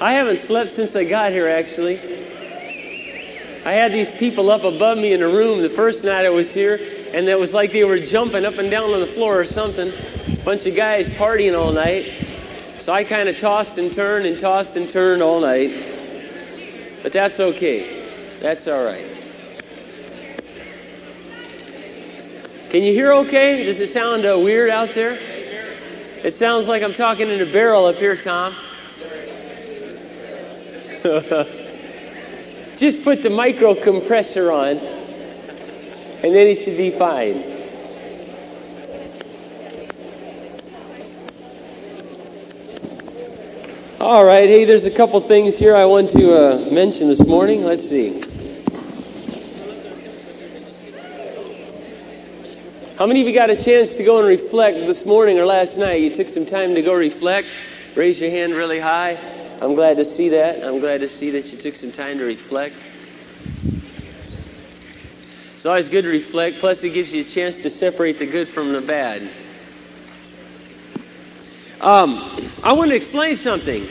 I haven't slept since I got here, actually. I had these people up above me in a room the first night I was here, and it was like they were jumping up and down on the floor or something. Bunch of guys partying all night. So I kind of tossed and turned and tossed and turned all night. But that's okay. That's all right. Can you hear okay? Does it sound uh, weird out there? It sounds like I'm talking in a barrel up here, Tom. Just put the micro compressor on, and then it should be fine. All right, hey, there's a couple things here I want to uh, mention this morning. Let's see. How many of you got a chance to go and reflect this morning or last night? You took some time to go reflect. Raise your hand really high. I'm glad to see that. I'm glad to see that you took some time to reflect. It's always good to reflect, plus, it gives you a chance to separate the good from the bad. Um, I want to explain something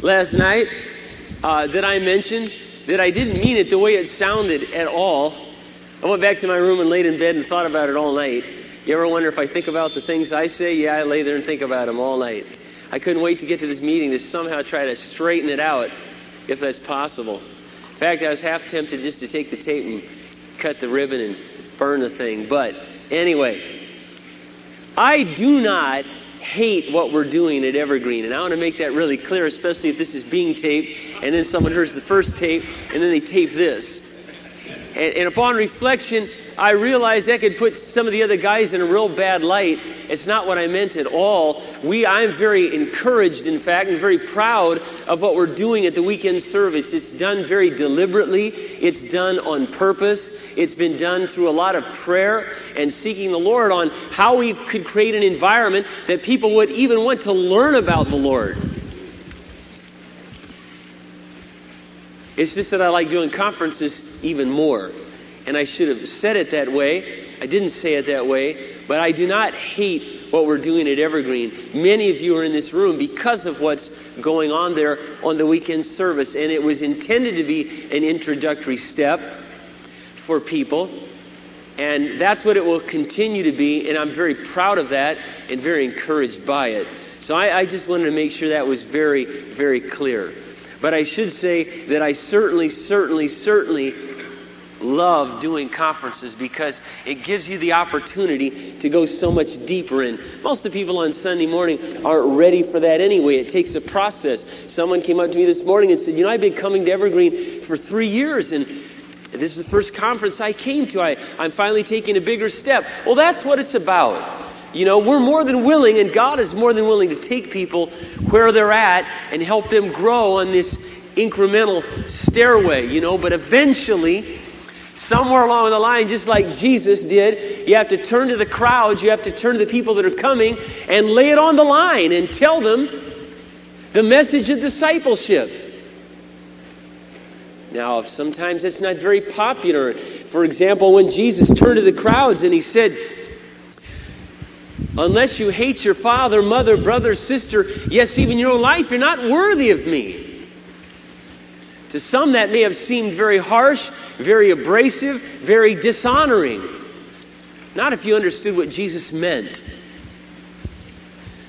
last night uh, that I mentioned that I didn't mean it the way it sounded at all. I went back to my room and laid in bed and thought about it all night. You ever wonder if I think about the things I say? Yeah, I lay there and think about them all night. I couldn't wait to get to this meeting to somehow try to straighten it out, if that's possible. In fact, I was half tempted just to take the tape and cut the ribbon and burn the thing. But anyway, I do not hate what we're doing at Evergreen. And I want to make that really clear, especially if this is being taped and then someone hears the first tape and then they tape this. And, and upon reflection, I realized that could put some of the other guys in a real bad light. It's not what I meant at all. We, I'm very encouraged, in fact, and very proud of what we're doing at the weekend service. It's done very deliberately. It's done on purpose. It's been done through a lot of prayer and seeking the Lord on how we could create an environment that people would even want to learn about the Lord. It's just that I like doing conferences even more. And I should have said it that way. I didn't say it that way. But I do not hate what we're doing at Evergreen. Many of you are in this room because of what's going on there on the weekend service. And it was intended to be an introductory step for people. And that's what it will continue to be. And I'm very proud of that and very encouraged by it. So I, I just wanted to make sure that was very, very clear. But I should say that I certainly, certainly, certainly love doing conferences because it gives you the opportunity to go so much deeper in. Most of the people on Sunday morning aren't ready for that anyway. It takes a process. Someone came up to me this morning and said, You know, I've been coming to Evergreen for three years and this is the first conference I came to. I, I'm finally taking a bigger step. Well, that's what it's about. You know, we're more than willing, and God is more than willing to take people where they're at and help them grow on this incremental stairway, you know, but eventually, somewhere along the line, just like Jesus did, you have to turn to the crowds, you have to turn to the people that are coming and lay it on the line and tell them the message of discipleship. Now, sometimes it's not very popular. For example, when Jesus turned to the crowds and he said, Unless you hate your father, mother, brother, sister, yes, even your own life, you're not worthy of me. To some, that may have seemed very harsh, very abrasive, very dishonoring. Not if you understood what Jesus meant.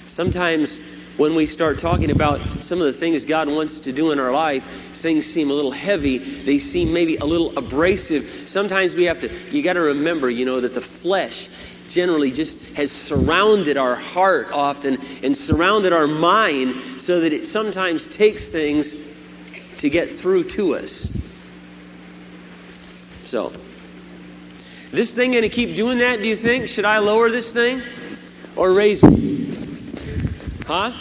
Sometimes, when we start talking about some of the things God wants to do in our life, things seem a little heavy. They seem maybe a little abrasive. Sometimes we have to, you got to remember, you know, that the flesh generally just has surrounded our heart often and surrounded our mind so that it sometimes takes things to get through to us. So, this thing going to keep doing that, do you think? Should I lower this thing or raise it? Huh?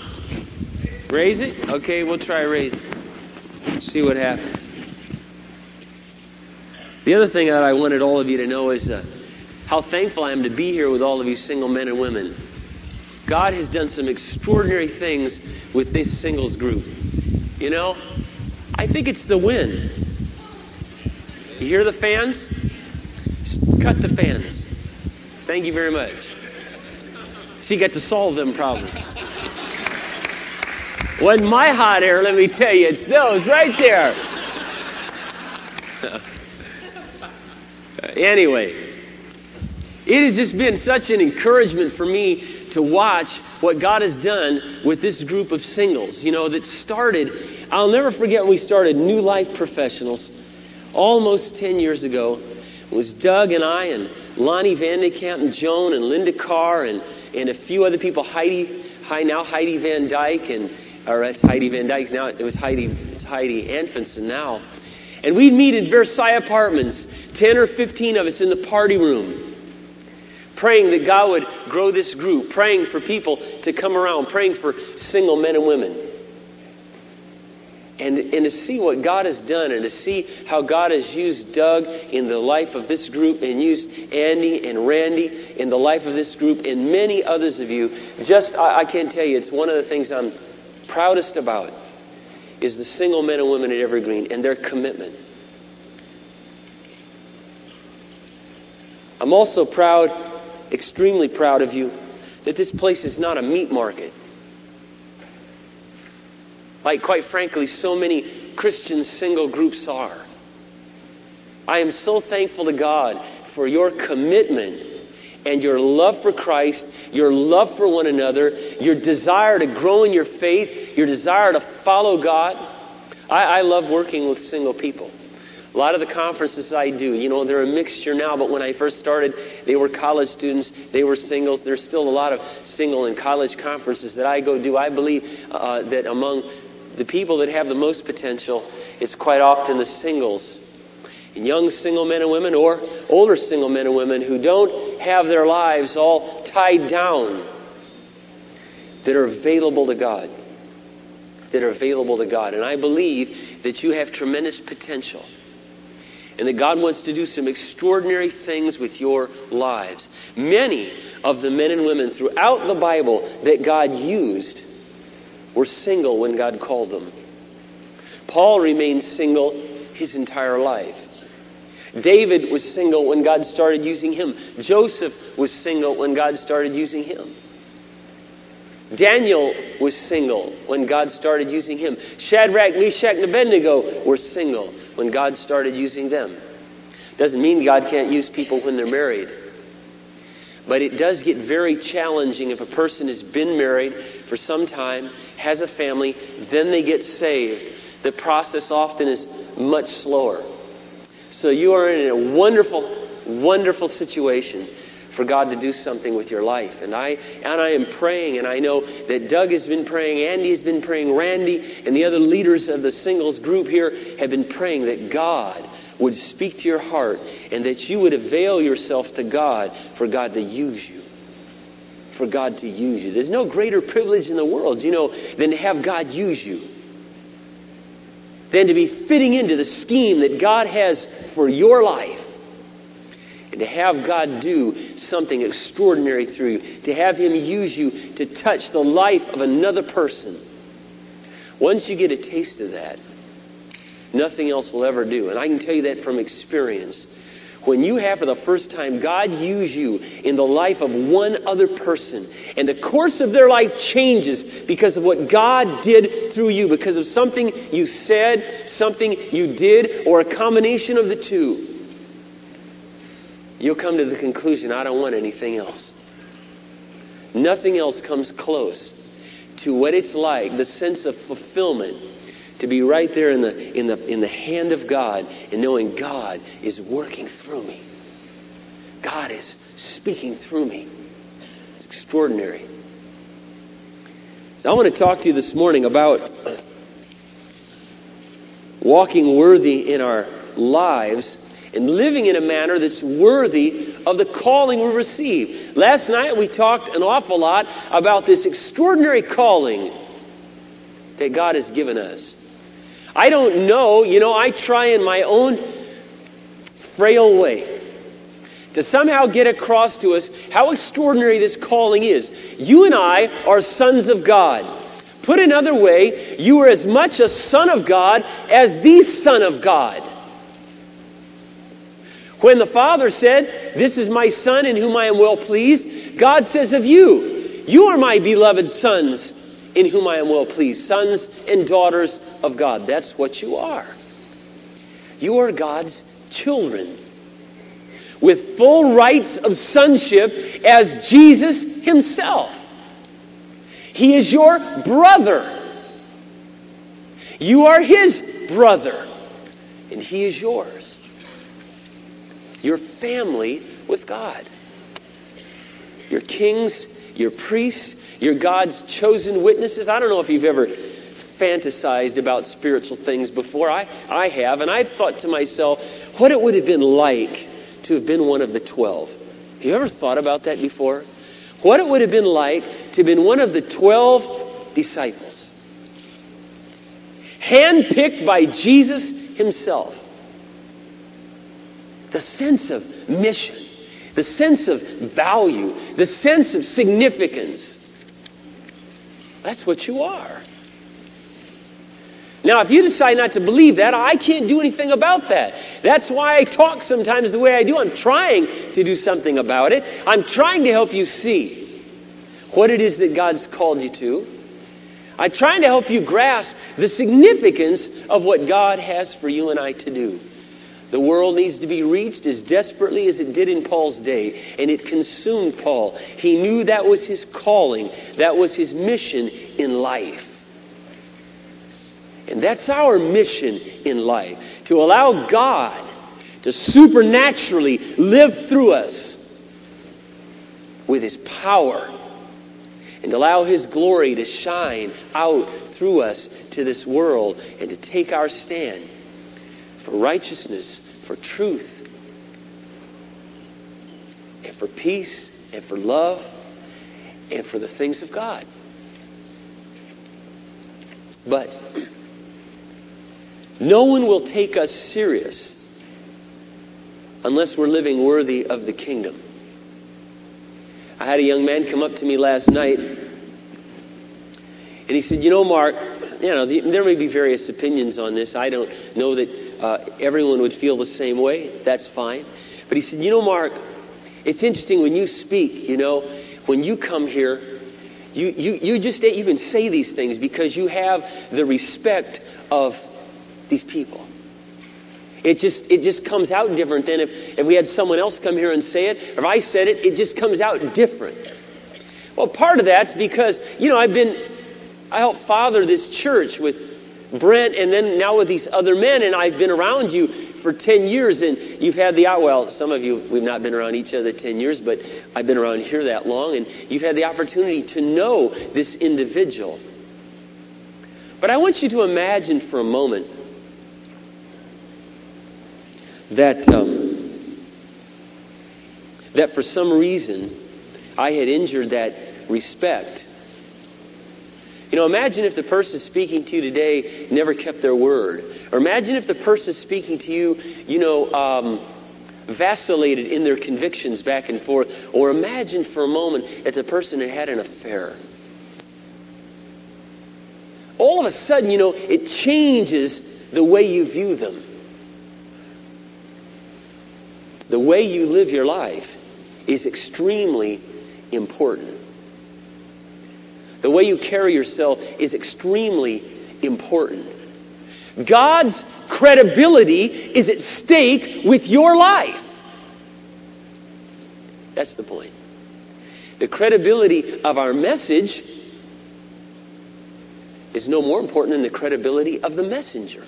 Raise it? Okay, we'll try raise it. See what happens. The other thing that I wanted all of you to know is uh, how thankful I am to be here with all of you single men and women. God has done some extraordinary things with this singles group. You know, I think it's the wind. You hear the fans? Cut the fans. Thank you very much. You got to solve them problems. Wasn't my hot air, let me tell you. It's those right there. anyway, it has just been such an encouragement for me to watch what God has done with this group of singles, you know, that started, I'll never forget when we started New Life Professionals almost 10 years ago. It was Doug and I and Lonnie Van de Kamp and Joan and Linda Carr and, and a few other people, Heidi, hi, now Heidi Van Dyke and, or it's Heidi Van Dyke now, it was Heidi, it's Heidi Anfinson now. And we'd meet in Versailles Apartments, 10 or 15 of us in the party room, praying that God would grow this group, praying for people to come around, praying for single men and women. And, and to see what God has done and to see how God has used Doug in the life of this group and used Andy and Randy in the life of this group and many others of you, just, I, I can't tell you, it's one of the things I'm proudest about is the single men and women at Evergreen and their commitment. I'm also proud, extremely proud of you, that this place is not a meat market. Like, quite frankly, so many Christian single groups are. I am so thankful to God for your commitment and your love for Christ, your love for one another, your desire to grow in your faith, your desire to follow God. I, I love working with single people. A lot of the conferences I do, you know, they're a mixture now, but when I first started, they were college students, they were singles. There's still a lot of single and college conferences that I go do. I believe uh, that among the people that have the most potential, it's quite often the singles. And young single men and women or older single men and women who don't have their lives all tied down that are available to God. That are available to God. And I believe that you have tremendous potential. And that God wants to do some extraordinary things with your lives. Many of the men and women throughout the Bible that God used were single when God called them. Paul remained single his entire life. David was single when God started using him. Joseph was single when God started using him. Daniel was single when God started using him. Shadrach, Meshach, and Abednego were single when God started using them. Doesn't mean God can't use people when they're married. But it does get very challenging if a person has been married for some time, has a family, then they get saved. The process often is much slower. So you are in a wonderful, wonderful situation for God to do something with your life. And I and I am praying, and I know that Doug has been praying, Andy has been praying, Randy and the other leaders of the singles group here have been praying that God would speak to your heart and that you would avail yourself to God for God to use you. For God to use you. There's no greater privilege in the world, you know, than to have God use you. Than to be fitting into the scheme that God has for your life. And to have God do something extraordinary through you. To have Him use you to touch the life of another person. Once you get a taste of that, Nothing else will ever do. And I can tell you that from experience. When you have for the first time God use you in the life of one other person, and the course of their life changes because of what God did through you, because of something you said, something you did, or a combination of the two, you'll come to the conclusion I don't want anything else. Nothing else comes close to what it's like, the sense of fulfillment to be right there in the, in, the, in the hand of God and knowing God is working through me. God is speaking through me. It's extraordinary. So I want to talk to you this morning about walking worthy in our lives and living in a manner that's worthy of the calling we receive. Last night we talked an awful lot about this extraordinary calling that God has given us. I don't know. You know, I try in my own frail way to somehow get across to us how extraordinary this calling is. You and I are sons of God. Put another way, you are as much a son of God as the Son of God. When the Father said, This is my Son in whom I am well pleased, God says of you, You are my beloved sons in whom I am well pleased. Sons and daughters of God. That's what you are. You are God's children with full rights of sonship as Jesus himself. He is your brother. You are his brother, and he is yours. Your family with God. Your kings, your priests, your God's chosen witnesses. I don't know if you've ever fantasized about spiritual things before. I, I have, and I've thought to myself what it would have been like to have been one of the twelve. Have you ever thought about that before? What it would have been like to have been one of the twelve disciples. Handpicked by Jesus himself. The sense of mission, the sense of value, the sense of significance. That's what you are. Now, if you decide not to believe that, I can't do anything about that. That's why I talk sometimes the way I do. I'm trying to do something about it. I'm trying to help you see what it is that God's called you to. I'm trying to help you grasp the significance of what God has for you and I to do. The world needs to be reached as desperately as it did in Paul's day, and it consumed Paul. He knew that was his calling, that was his mission in life. And that's our mission in life to allow God to supernaturally live through us with His power and allow His glory to shine out through us to this world and to take our stand for righteousness, for truth, and for peace, and for love, and for the things of God. But no one will take us serious unless we're living worthy of the kingdom. I had a young man come up to me last night and he said, You know, Mark, you know, there may be various opinions on this. I don't know that uh, everyone would feel the same way. That's fine. But he said, You know, Mark, it's interesting when you speak, you know, when you come here, you, you, you just can say these things because you have the respect of these people. It just, it just comes out different than if, if we had someone else come here and say it. If I said it, it just comes out different. Well, part of that's because, you know, I've been, I helped father this church with Brent and then now with these other men, and I've been around you for 10 years, and you've had the, well, some of you, we've not been around each other 10 years, but I've been around here that long, and you've had the opportunity to know this individual. But I want you to imagine for a moment that um, that for some reason I had injured that respect. You know, imagine if the person speaking to you today never kept their word, or imagine if the person speaking to you, you know, um, vacillated in their convictions back and forth, or imagine for a moment that the person had had an affair. All of a sudden, you know, it changes the way you view them the way you live your life is extremely important. The way you carry yourself is extremely important. God's credibility is at stake with your life. That's the point. The credibility of our message is no more important than the credibility of the messenger.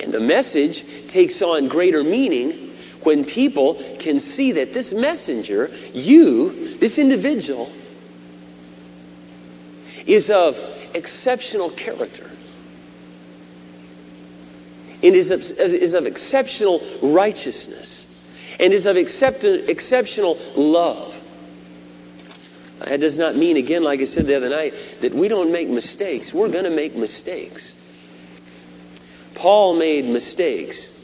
And the message takes on greater meaning when people can see that this messenger, you, this individual, is of exceptional character and is of, is of exceptional righteousness and is of exceptional love. That does not mean, again, like I said the other night, that we don't make mistakes. We're going to make mistakes. Paul made mistakes.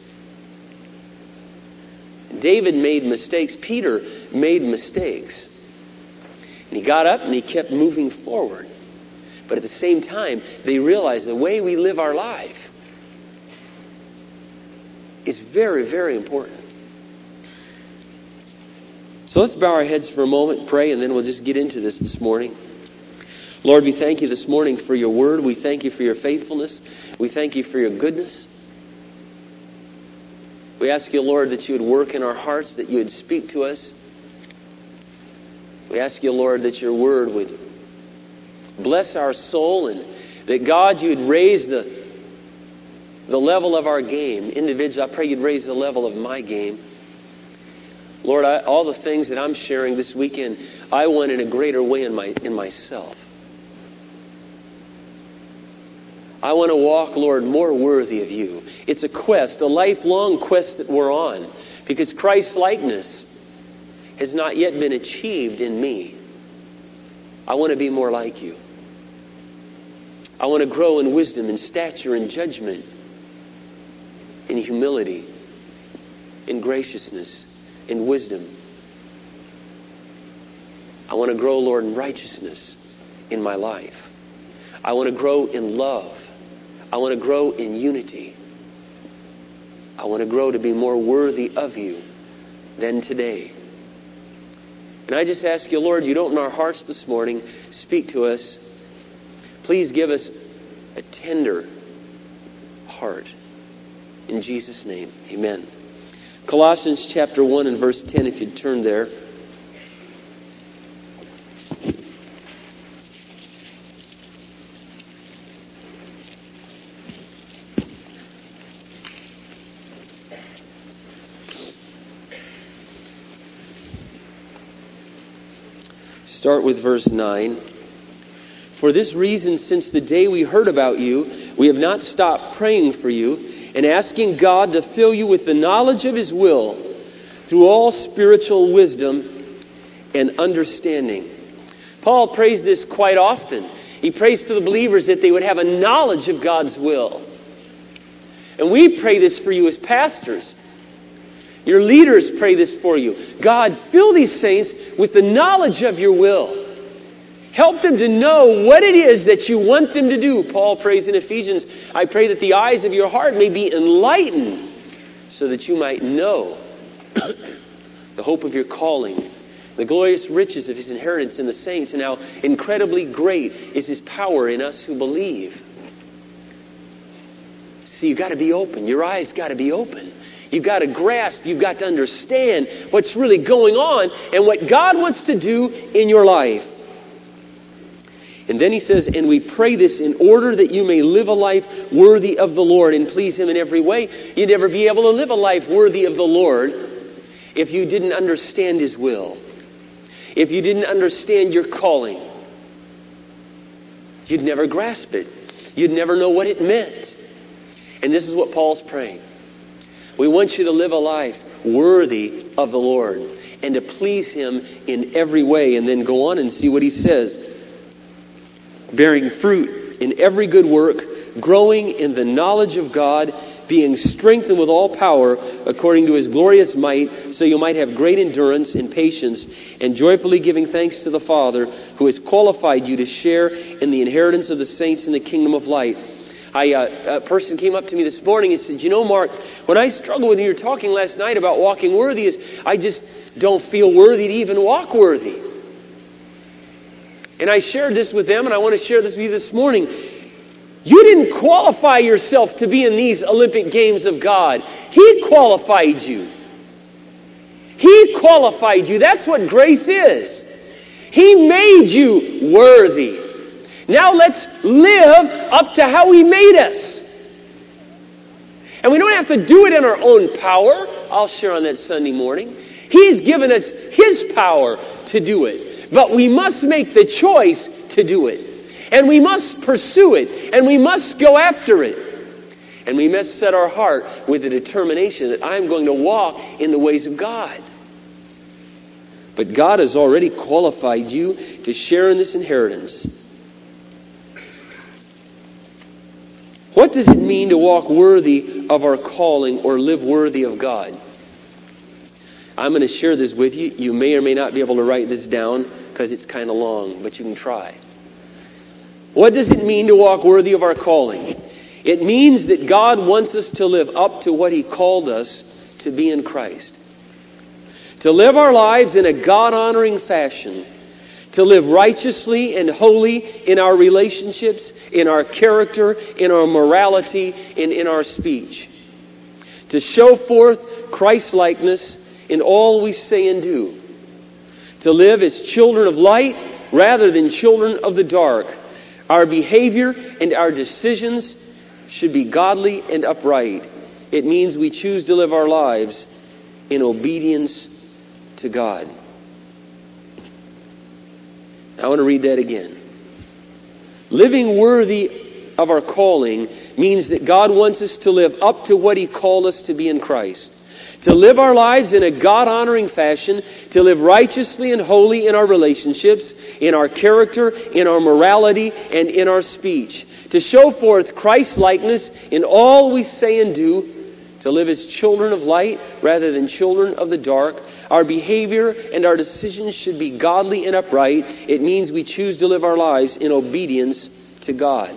David made mistakes. Peter made mistakes. And he got up and he kept moving forward. But at the same time, they realized the way we live our life is very, very important. So let's bow our heads for a moment, pray, and then we'll just get into this this morning. Lord, we thank you this morning for your word. We thank you for your faithfulness. We thank you for your goodness. We ask you, Lord, that you would work in our hearts, that you would speak to us. We ask you, Lord, that your word would bless our soul and that, God, you would raise the, the level of our game. Individually, I pray you'd raise the level of my game. Lord, I, all the things that I'm sharing this weekend, I want in a greater way in, my, in myself. I want to walk, Lord, more worthy of you. It's a quest, a lifelong quest that we're on, because Christ's likeness has not yet been achieved in me. I want to be more like you. I want to grow in wisdom and stature and judgment, in humility, in graciousness, in wisdom. I want to grow, Lord, in righteousness in my life. I want to grow in love. I want to grow in unity. I want to grow to be more worthy of you than today. And I just ask you, Lord, you open our hearts this morning. Speak to us. Please give us a tender heart. In Jesus' name, amen. Colossians chapter 1 and verse 10, if you'd turn there. Start with verse 9. For this reason, since the day we heard about you, we have not stopped praying for you and asking God to fill you with the knowledge of His will through all spiritual wisdom and understanding. Paul prays this quite often. He prays for the believers that they would have a knowledge of God's will. And we pray this for you as pastors. Your leaders pray this for you. God, fill these saints with the knowledge of your will. Help them to know what it is that you want them to do. Paul prays in Ephesians, I pray that the eyes of your heart may be enlightened so that you might know the hope of your calling, the glorious riches of his inheritance in the saints, and how incredibly great is his power in us who believe. See, you've got to be open. Your eyes got to be open. You've got to grasp, you've got to understand what's really going on and what God wants to do in your life. And then he says, And we pray this in order that you may live a life worthy of the Lord and please Him in every way. You'd never be able to live a life worthy of the Lord if you didn't understand His will, if you didn't understand your calling. You'd never grasp it, you'd never know what it meant. And this is what Paul's praying. We want you to live a life worthy of the Lord and to please Him in every way. And then go on and see what He says bearing fruit in every good work, growing in the knowledge of God, being strengthened with all power according to his glorious might, so you might have great endurance and patience, and joyfully giving thanks to the Father who has qualified you to share in the inheritance of the saints in the kingdom of light. I, uh, a person came up to me this morning and said, You know, Mark, when I struggle with you, you were talking last night about walking worthy, is I just don't feel worthy to even walk worthy. And I shared this with them, and I want to share this with you this morning. You didn't qualify yourself to be in these Olympic Games of God. He qualified you. He qualified you. That's what grace is. He made you worthy. Now let's live up to how He made us. And we don't have to do it in our own power. I'll share on that Sunday morning. He's given us His power to do it. But we must make the choice to do it. And we must pursue it. And we must go after it. And we must set our heart with the determination that I'm going to walk in the ways of God. But God has already qualified you to share in this inheritance. What does it mean to walk worthy of our calling or live worthy of God? I'm going to share this with you. You may or may not be able to write this down because it's kind of long, but you can try. What does it mean to walk worthy of our calling? It means that God wants us to live up to what He called us to be in Christ. To live our lives in a God honoring fashion. To live righteously and holy in our relationships, in our character, in our morality, and in our speech. To show forth Christ likeness in all we say and do. To live as children of light rather than children of the dark. Our behavior and our decisions should be godly and upright. It means we choose to live our lives in obedience to God. I want to read that again. Living worthy of our calling means that God wants us to live up to what He called us to be in Christ. To live our lives in a God honoring fashion, to live righteously and holy in our relationships, in our character, in our morality, and in our speech. To show forth Christ likeness in all we say and do, to live as children of light rather than children of the dark, our behavior and our decisions should be godly and upright. It means we choose to live our lives in obedience to God.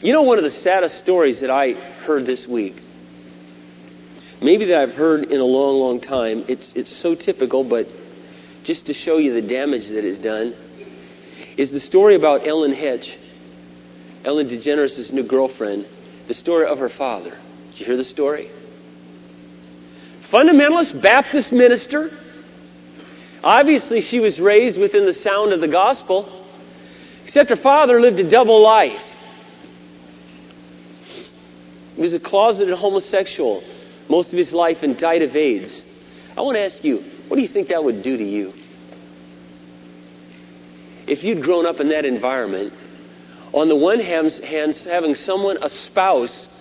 You know, one of the saddest stories that I heard this week, maybe that I've heard in a long, long time, it's, it's so typical, but just to show you the damage that is done, is the story about Ellen Hetch, Ellen DeGeneres' new girlfriend, the story of her father. Did you hear the story? Fundamentalist Baptist minister. Obviously, she was raised within the sound of the gospel, except her father lived a double life. He was a closeted homosexual most of his life and died of AIDS. I want to ask you, what do you think that would do to you? If you'd grown up in that environment, on the one hand, having someone, a spouse,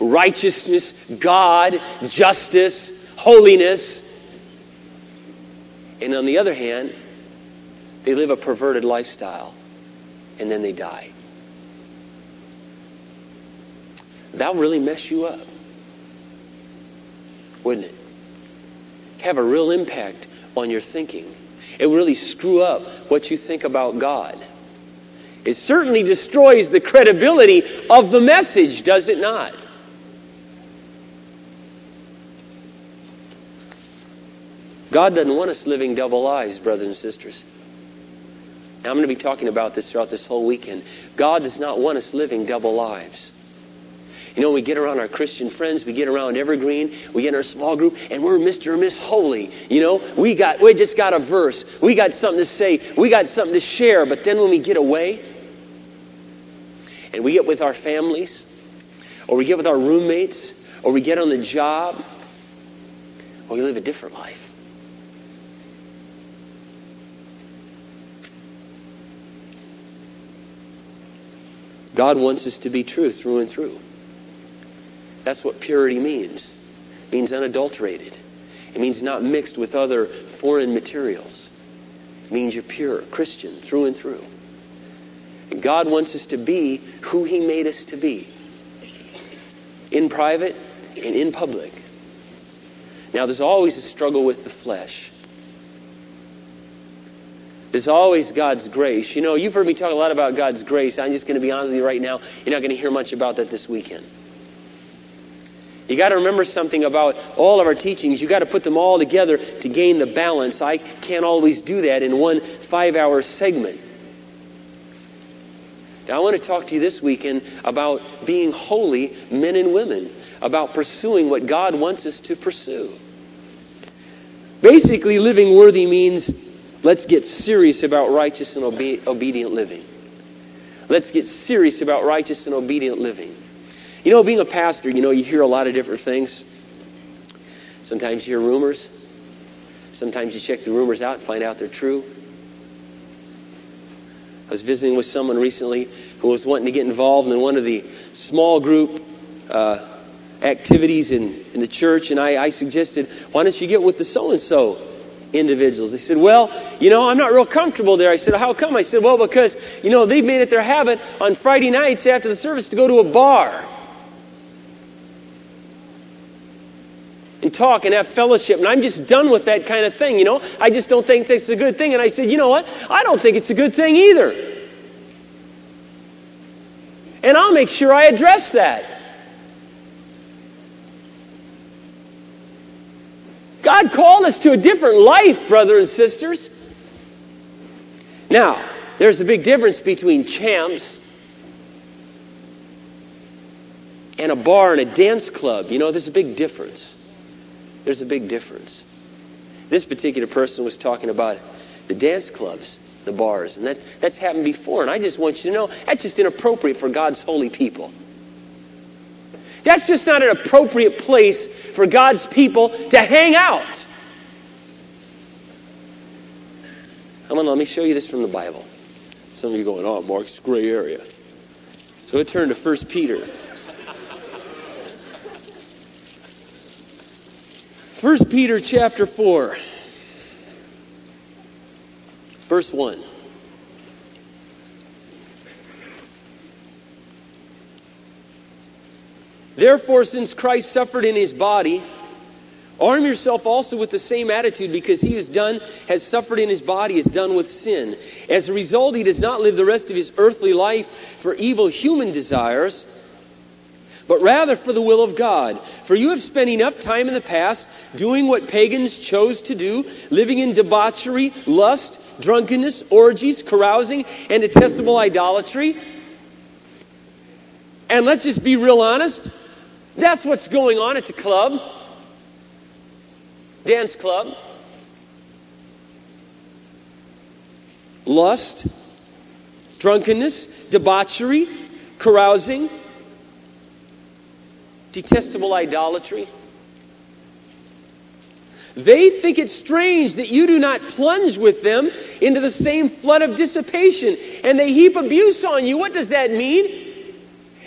righteousness, God, justice, holiness. And on the other hand, they live a perverted lifestyle and then they die. That'll really mess you up, wouldn't it? Have a real impact on your thinking. It really screw up what you think about God. It certainly destroys the credibility of the message, does it not? God doesn't want us living double lives, brothers and sisters. Now, I'm going to be talking about this throughout this whole weekend. God does not want us living double lives. You know, we get around our Christian friends, we get around Evergreen, we get in our small group, and we're Mr. or Miss Holy. You know, we got we just got a verse, we got something to say, we got something to share. But then when we get away, and we get with our families, or we get with our roommates, or we get on the job, or we live a different life. God wants us to be true through and through. That's what purity means. It means unadulterated. It means not mixed with other foreign materials. It means you're pure, Christian, through and through. And God wants us to be who He made us to be. In private and in public. Now, there's always a struggle with the flesh. There's always God's grace. You know, you've heard me talk a lot about God's grace. I'm just going to be honest with you right now. You're not going to hear much about that this weekend. You got to remember something about all of our teachings. You got to put them all together to gain the balance. I can't always do that in one five hour segment. Now, I want to talk to you this weekend about being holy men and women, about pursuing what God wants us to pursue. Basically, living worthy means Let's get serious about righteous and obe- obedient living. Let's get serious about righteous and obedient living. You know, being a pastor, you know, you hear a lot of different things. Sometimes you hear rumors. Sometimes you check the rumors out and find out they're true. I was visiting with someone recently who was wanting to get involved in one of the small group uh, activities in, in the church, and I, I suggested, why don't you get with the so and so? Individuals. They said, Well, you know, I'm not real comfortable there. I said, How come? I said, Well, because, you know, they've made it their habit on Friday nights after the service to go to a bar and talk and have fellowship. And I'm just done with that kind of thing, you know. I just don't think it's a good thing. And I said, You know what? I don't think it's a good thing either. And I'll make sure I address that. God called us to a different life, brothers and sisters. Now, there's a big difference between champs and a bar and a dance club. You know, there's a big difference. There's a big difference. This particular person was talking about the dance clubs, the bars, and that, that's happened before. And I just want you to know that's just inappropriate for God's holy people. That's just not an appropriate place for God's people to hang out. Come on, let me show you this from the Bible. Some of you going, oh, Mark's gray area. So I turned to 1 Peter. 1 Peter chapter 4, verse 1. Therefore, since Christ suffered in his body, arm yourself also with the same attitude, because he who has done, has suffered in his body, is done with sin. As a result, he does not live the rest of his earthly life for evil human desires, but rather for the will of God. For you have spent enough time in the past doing what pagans chose to do, living in debauchery, lust, drunkenness, orgies, carousing, and detestable idolatry. And let's just be real honest. That's what's going on at the club, dance club. Lust, drunkenness, debauchery, carousing, detestable idolatry. They think it strange that you do not plunge with them into the same flood of dissipation, and they heap abuse on you. What does that mean?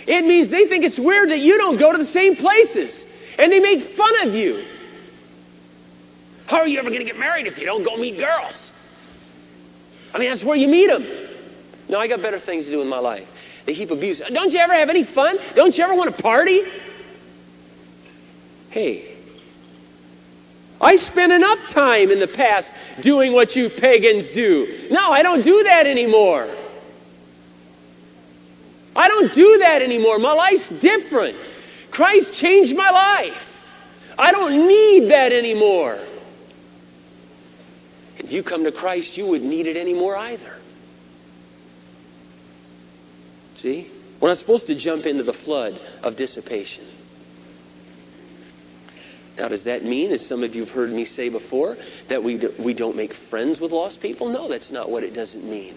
It means they think it's weird that you don't go to the same places. And they make fun of you. How are you ever going to get married if you don't go meet girls? I mean, that's where you meet them. No, I got better things to do in my life. They heap abuse. Don't you ever have any fun? Don't you ever want to party? Hey, I spent enough time in the past doing what you pagans do. No, I don't do that anymore. I don't do that anymore. My life's different. Christ changed my life. I don't need that anymore. If you come to Christ, you wouldn't need it anymore either. See? We're not supposed to jump into the flood of dissipation. Now, does that mean, as some of you have heard me say before, that we, do, we don't make friends with lost people? No, that's not what it doesn't mean.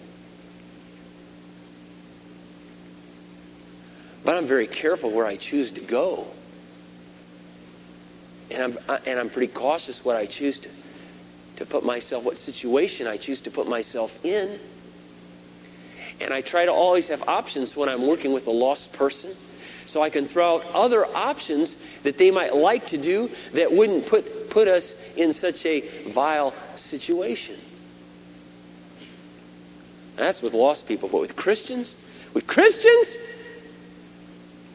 But I'm very careful where I choose to go. And I'm, and I'm pretty cautious what I choose to, to put myself, what situation I choose to put myself in. And I try to always have options when I'm working with a lost person so I can throw out other options that they might like to do that wouldn't put, put us in such a vile situation. that's with lost people. But with Christians, with Christians,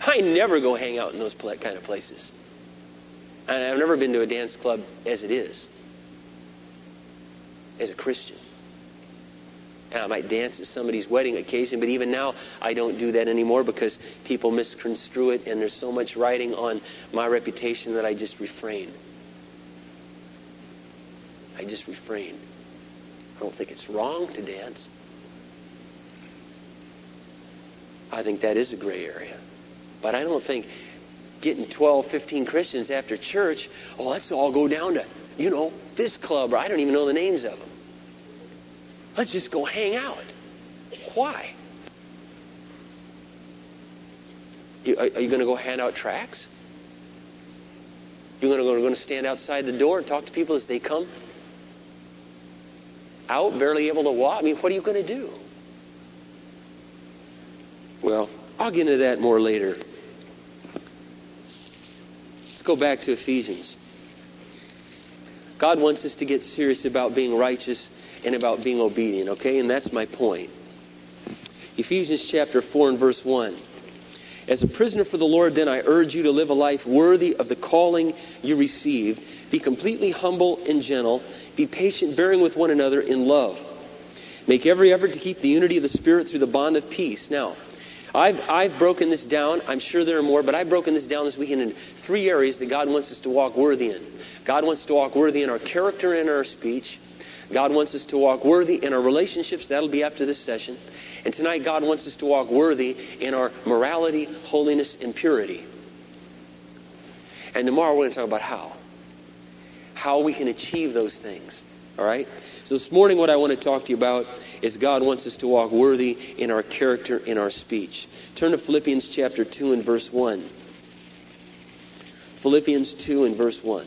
I never go hang out in those kind of places. And I've never been to a dance club as it is, as a Christian. And I might dance at somebody's wedding occasion, but even now I don't do that anymore because people misconstrue it and there's so much writing on my reputation that I just refrain. I just refrain. I don't think it's wrong to dance. I think that is a gray area. But I don't think getting 12, 15 Christians after church, oh, let's all go down to, you know, this club, or I don't even know the names of them. Let's just go hang out. Why? You, are, are, you going to go hand out tracts? You're going to, going to stand outside the door and talk to people as they come out, barely able to walk? I mean, what are you going to do? Well, I'll get into that more later. Let's go back to Ephesians. God wants us to get serious about being righteous and about being obedient, okay? And that's my point. Ephesians chapter 4 and verse 1. As a prisoner for the Lord, then I urge you to live a life worthy of the calling you received. Be completely humble and gentle. Be patient, bearing with one another in love. Make every effort to keep the unity of the Spirit through the bond of peace. Now, I've, I've broken this down. I'm sure there are more, but I've broken this down this weekend in three areas that God wants us to walk worthy in. God wants us to walk worthy in our character and our speech. God wants us to walk worthy in our relationships. That'll be after this session. And tonight, God wants us to walk worthy in our morality, holiness, and purity. And tomorrow, we're going to talk about how. How we can achieve those things. All right? So this morning, what I want to talk to you about is God wants us to walk worthy in our character, in our speech. Turn to Philippians chapter 2 and verse 1. Philippians 2 and verse 1.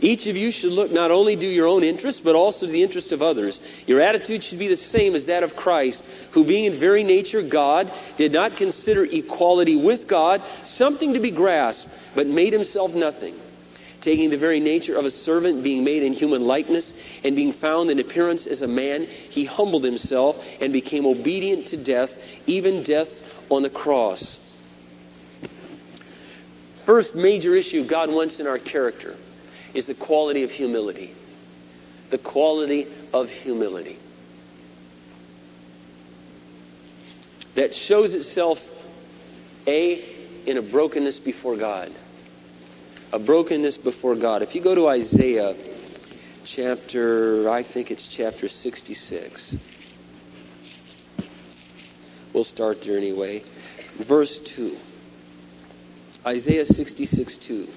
Each of you should look not only to your own interest, but also to the interest of others. Your attitude should be the same as that of Christ, who being in very nature God, did not consider equality with God something to be grasped, but made himself nothing. Taking the very nature of a servant, being made in human likeness, and being found in appearance as a man, he humbled himself and became obedient to death, even death on the cross. First major issue God wants in our character is the quality of humility. The quality of humility. That shows itself, A, in a brokenness before God. A brokenness before God. If you go to Isaiah chapter, I think it's chapter 66. We'll start there anyway. Verse 2. Isaiah 66 2.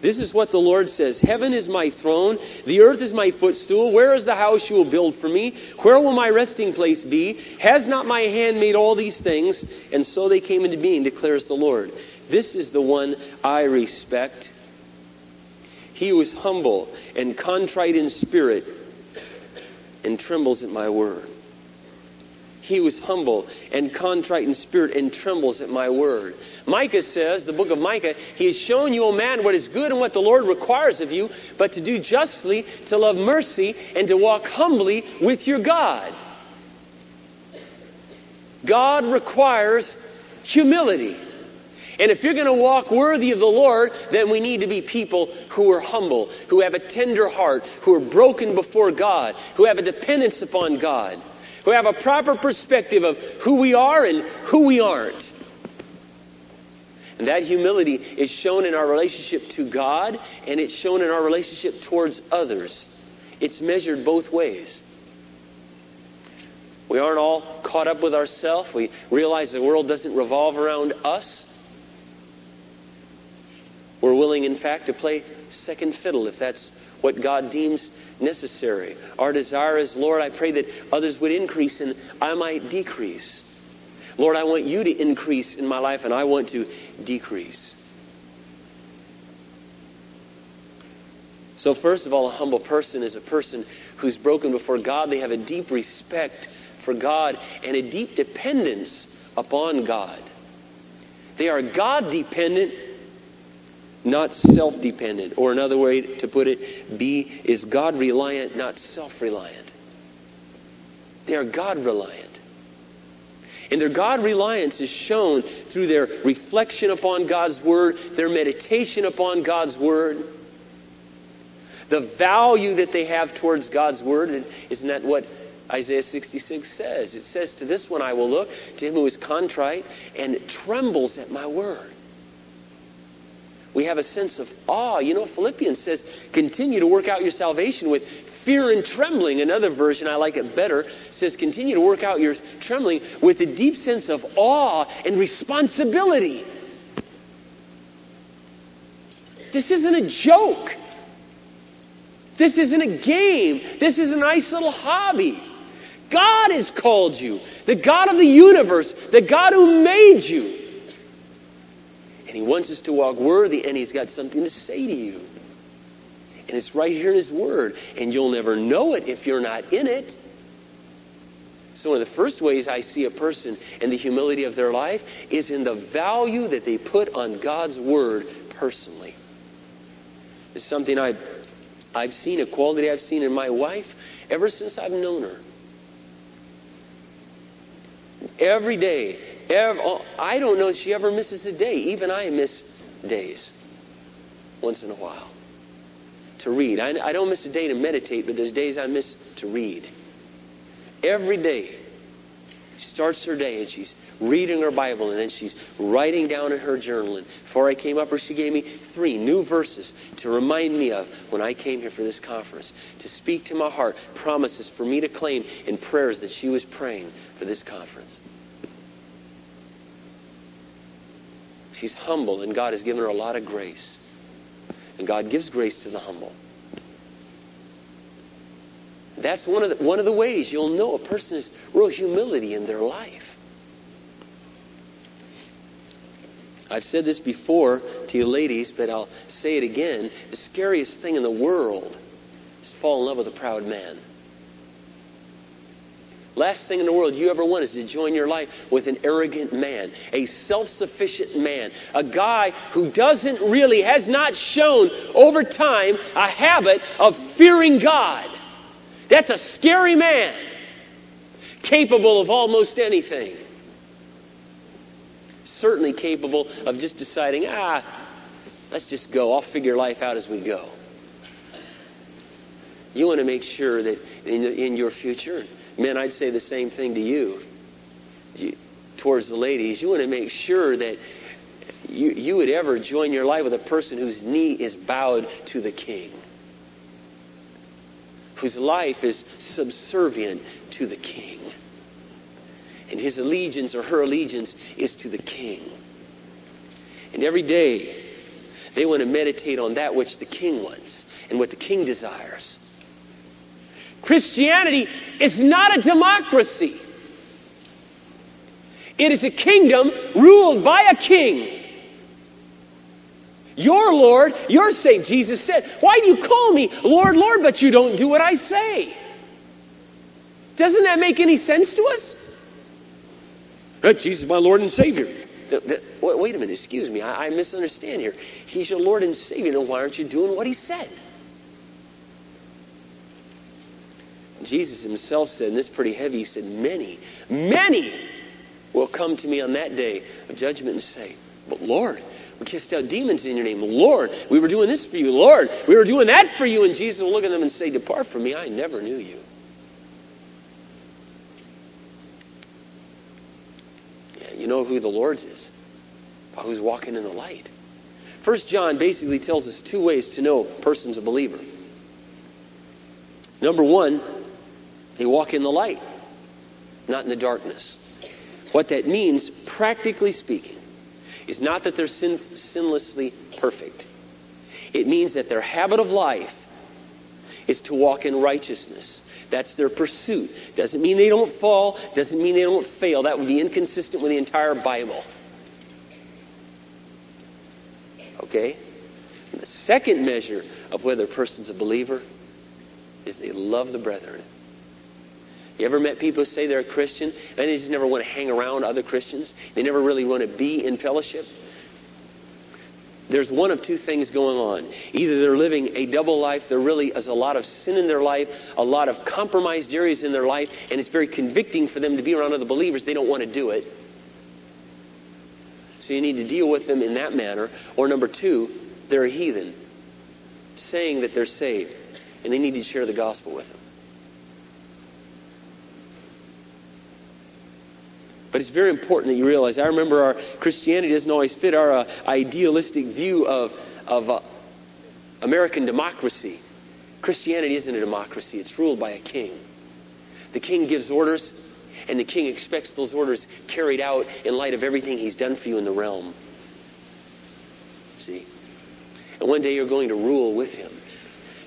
This is what the Lord says Heaven is my throne, the earth is my footstool. Where is the house you will build for me? Where will my resting place be? Has not my hand made all these things? And so they came into being, declares the Lord. This is the one I respect. He was humble and contrite in spirit and trembles at my word. He was humble and contrite in spirit and trembles at my word. Micah says, the book of Micah, He has shown you, O man, what is good and what the Lord requires of you, but to do justly, to love mercy, and to walk humbly with your God. God requires humility. And if you're going to walk worthy of the Lord, then we need to be people who are humble, who have a tender heart, who are broken before God, who have a dependence upon God who have a proper perspective of who we are and who we aren't. And that humility is shown in our relationship to God and it's shown in our relationship towards others. It's measured both ways. We aren't all caught up with ourselves. We realize the world doesn't revolve around us. We're willing, in fact, to play second fiddle if that's what God deems necessary. Our desire is, Lord, I pray that others would increase and I might decrease. Lord, I want you to increase in my life and I want to decrease. So, first of all, a humble person is a person who's broken before God. They have a deep respect for God and a deep dependence upon God. They are God dependent not self dependent. Or another way to put it, B is God reliant, not self reliant. They are God reliant. And their God reliance is shown through their reflection upon God's Word, their meditation upon God's Word, the value that they have towards God's Word. And isn't that what Isaiah 66 says? It says, To this one I will look, to him who is contrite and trembles at my word. We have a sense of awe. You know, Philippians says, continue to work out your salvation with fear and trembling. Another version, I like it better, says, continue to work out your trembling with a deep sense of awe and responsibility. This isn't a joke. This isn't a game. This is a nice little hobby. God has called you. The God of the universe, the God who made you. He wants us to walk worthy, and he's got something to say to you. And it's right here in his word. And you'll never know it if you're not in it. So, one of the first ways I see a person and the humility of their life is in the value that they put on God's word personally. It's something I've, I've seen, a quality I've seen in my wife ever since I've known her. Every day, Oh, I don't know if she ever misses a day. Even I miss days once in a while to read. I, I don't miss a day to meditate, but there's days I miss to read. Every day, she starts her day and she's reading her Bible and then she's writing down in her journal. And before I came up here, she gave me three new verses to remind me of when I came here for this conference, to speak to my heart, promises for me to claim in prayers that she was praying for this conference. She's humble, and God has given her a lot of grace. And God gives grace to the humble. That's one of the, one of the ways you'll know a person has real humility in their life. I've said this before to you ladies, but I'll say it again. The scariest thing in the world is to fall in love with a proud man. Last thing in the world you ever want is to join your life with an arrogant man, a self sufficient man, a guy who doesn't really, has not shown over time a habit of fearing God. That's a scary man, capable of almost anything. Certainly capable of just deciding, ah, let's just go. I'll figure life out as we go. You want to make sure that in, in your future, Men, I'd say the same thing to you, you towards the ladies. You want to make sure that you, you would ever join your life with a person whose knee is bowed to the king, whose life is subservient to the king. And his allegiance or her allegiance is to the king. And every day, they want to meditate on that which the king wants and what the king desires. Christianity is not a democracy. It is a kingdom ruled by a king. Your Lord, your Savior. Jesus said, Why do you call me Lord, Lord, but you don't do what I say? Doesn't that make any sense to us? That Jesus is my Lord and Savior. Wait a minute, excuse me, I, misunderstand here. He's your Lord and Savior. Now, why aren't you doing what He said? Jesus himself said, and this is pretty heavy, he said, Many, many will come to me on that day of judgment and say, But Lord, we cast out demons in your name. Lord, we were doing this for you. Lord, we were doing that for you. And Jesus will look at them and say, Depart from me, I never knew you. Yeah, you know who the Lord's is. Who's walking in the light. First John basically tells us two ways to know a person's a believer. Number one, they walk in the light, not in the darkness. What that means, practically speaking, is not that they're sin- sinlessly perfect. It means that their habit of life is to walk in righteousness. That's their pursuit. Doesn't mean they don't fall, doesn't mean they don't fail. That would be inconsistent with the entire Bible. Okay? And the second measure of whether a person's a believer is they love the brethren. You ever met people who say they're a Christian and they just never want to hang around other Christians? They never really want to be in fellowship? There's one of two things going on. Either they're living a double life, there really is a lot of sin in their life, a lot of compromised areas in their life, and it's very convicting for them to be around other believers. They don't want to do it. So you need to deal with them in that manner. Or number two, they're a heathen, saying that they're saved, and they need to share the gospel with them. But it's very important that you realize. I remember our Christianity doesn't always fit our uh, idealistic view of, of uh, American democracy. Christianity isn't a democracy, it's ruled by a king. The king gives orders, and the king expects those orders carried out in light of everything he's done for you in the realm. See? And one day you're going to rule with him.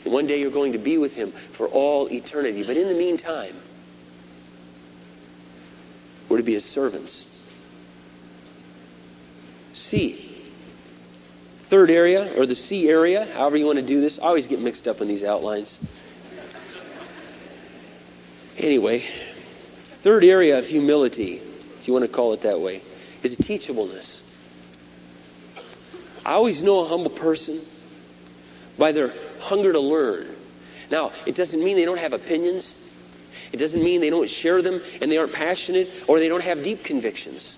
And one day you're going to be with him for all eternity. But in the meantime, we're to be his servants. C. Third area, or the C area, however you want to do this. I always get mixed up in these outlines. Anyway, third area of humility, if you want to call it that way, is teachableness. I always know a humble person by their hunger to learn. Now, it doesn't mean they don't have opinions. It doesn't mean they don't share them and they aren't passionate or they don't have deep convictions.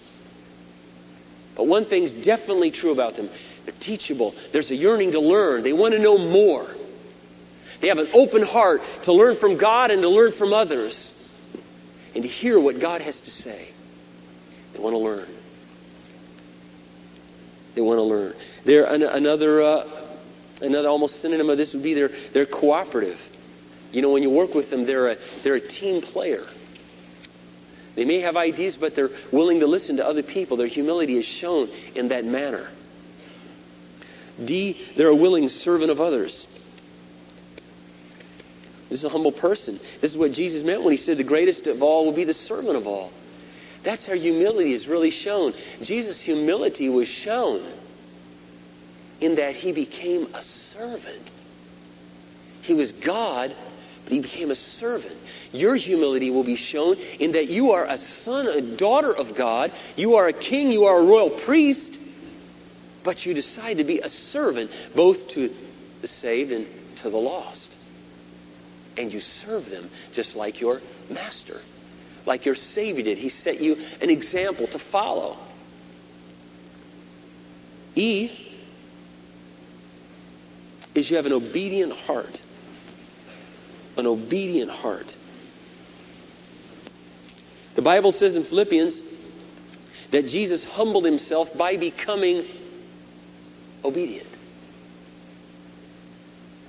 But one thing's definitely true about them they're teachable. There's a yearning to learn, they want to know more. They have an open heart to learn from God and to learn from others and to hear what God has to say. They want to learn. They want to learn. They're an, another, uh, another almost synonym of this would be they're, they're cooperative. You know, when you work with them, they're a, they're a team player. They may have ideas, but they're willing to listen to other people. Their humility is shown in that manner. D, they're a willing servant of others. This is a humble person. This is what Jesus meant when he said the greatest of all will be the servant of all. That's how humility is really shown. Jesus' humility was shown in that he became a servant. He was God, he became a servant. Your humility will be shown in that you are a son, a daughter of God. You are a king, you are a royal priest, but you decide to be a servant both to the saved and to the lost. And you serve them just like your master like your Savior did. He set you an example to follow. E is you have an obedient heart. An obedient heart. The Bible says in Philippians that Jesus humbled himself by becoming obedient.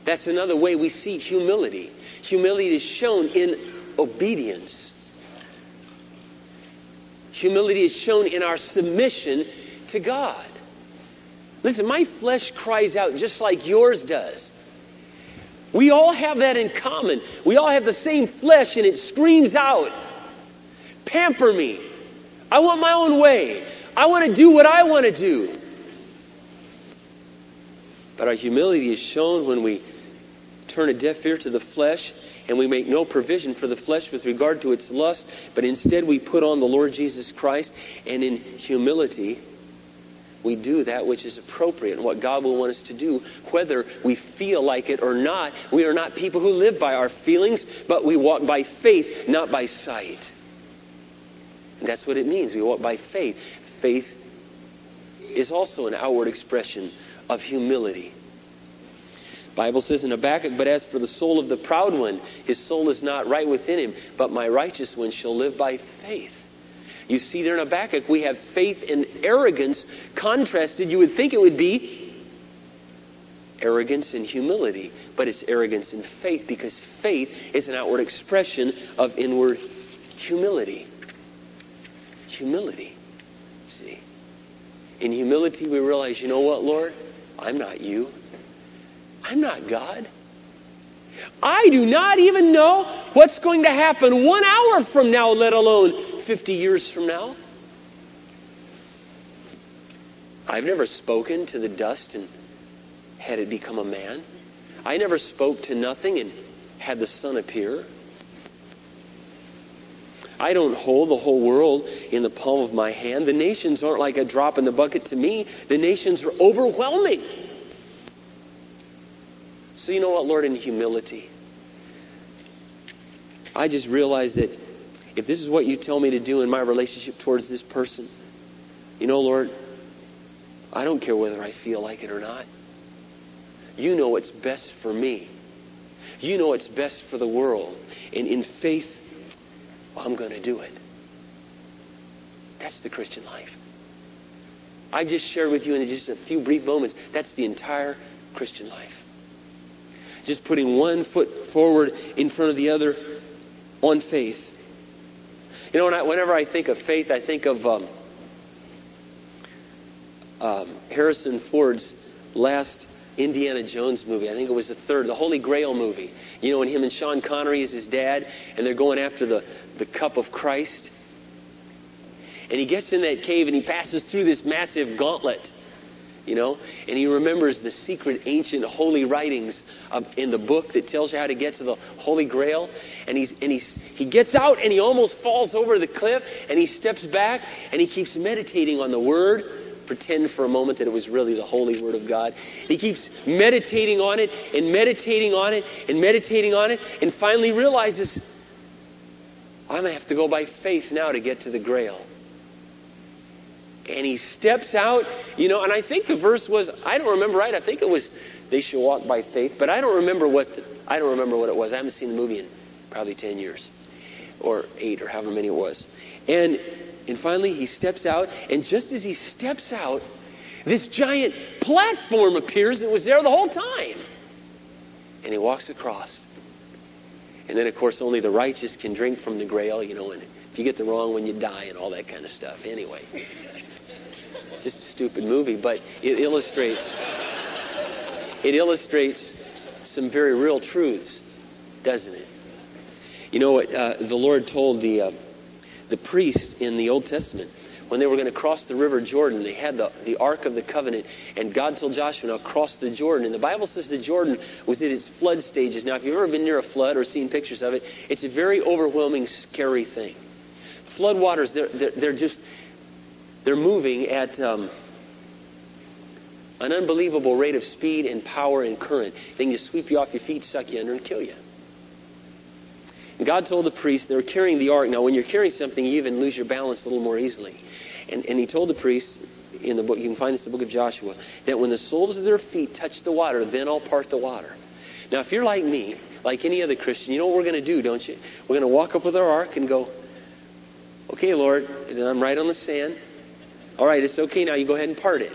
That's another way we see humility. Humility is shown in obedience. Humility is shown in our submission to God. Listen, my flesh cries out just like yours does. We all have that in common. We all have the same flesh and it screams out, Pamper me. I want my own way. I want to do what I want to do. But our humility is shown when we turn a deaf ear to the flesh and we make no provision for the flesh with regard to its lust, but instead we put on the Lord Jesus Christ, and in humility, we do that which is appropriate and what God will want us to do, whether we feel like it or not. We are not people who live by our feelings, but we walk by faith, not by sight. And that's what it means. We walk by faith. Faith is also an outward expression of humility. Bible says in Habakkuk, but as for the soul of the proud one, his soul is not right within him, but my righteous one shall live by faith. You see there in Habakkuk, we have faith and arrogance contrasted. You would think it would be arrogance and humility, but it's arrogance and faith because faith is an outward expression of inward humility. Humility. See? In humility, we realize, you know what, Lord? I'm not you. I'm not God. I do not even know what's going to happen one hour from now, let alone 50 years from now. I've never spoken to the dust and had it become a man. I never spoke to nothing and had the sun appear. I don't hold the whole world in the palm of my hand. The nations aren't like a drop in the bucket to me. The nations are overwhelming. So, you know what, Lord, in humility, I just realize that if this is what you tell me to do in my relationship towards this person, you know, Lord, I don't care whether I feel like it or not. You know what's best for me. You know what's best for the world. And in faith, I'm going to do it. That's the Christian life. I just shared with you in just a few brief moments. That's the entire Christian life just putting one foot forward in front of the other on faith. You know, I, whenever I think of faith, I think of um, um, Harrison Ford's last Indiana Jones movie. I think it was the third, the Holy Grail movie. You know, when him and Sean Connery is his dad, and they're going after the, the cup of Christ. And he gets in that cave and he passes through this massive gauntlet you know, and he remembers the secret ancient holy writings of, in the book that tells you how to get to the Holy Grail. And he's and he's he gets out and he almost falls over the cliff and he steps back and he keeps meditating on the word pretend for a moment that it was really the holy word of God. He keeps meditating on it and meditating on it and meditating on it and finally realizes, I'm going to have to go by faith now to get to the grail. And he steps out, you know, and I think the verse was, I don't remember right, I think it was, they should walk by faith, but I don't remember what, the, I don't remember what it was. I haven't seen the movie in probably 10 years or eight or however many it was. And and finally, he steps out, and just as he steps out, this giant platform appears that was there the whole time. And he walks across. And then, of course, only the righteous can drink from the grail, you know, and if you get the wrong one, you die, and all that kind of stuff. Anyway, just a stupid movie, but it illustrates it illustrates some very real truths, doesn't it? You know what uh, the Lord told the uh, the priest in the Old Testament. When they were going to cross the river Jordan, they had the, the Ark of the Covenant, and God told Joshua, now cross the Jordan. And the Bible says the Jordan was in its flood stages. Now, if you've ever been near a flood or seen pictures of it, it's a very overwhelming, scary thing. Flood waters, they're, they're, they're just, they're moving at um, an unbelievable rate of speed and power and current. They can just sweep you off your feet, suck you under, and kill you. And God told the priest they were carrying the ark. Now, when you're carrying something, you even lose your balance a little more easily. And, and he told the priest in the book, you can find this in the book of Joshua, that when the soles of their feet touch the water, then I'll part the water. Now, if you're like me, like any other Christian, you know what we're going to do, don't you? We're going to walk up with our ark and go, okay, Lord, and I'm right on the sand. All right, it's okay now. You go ahead and part it.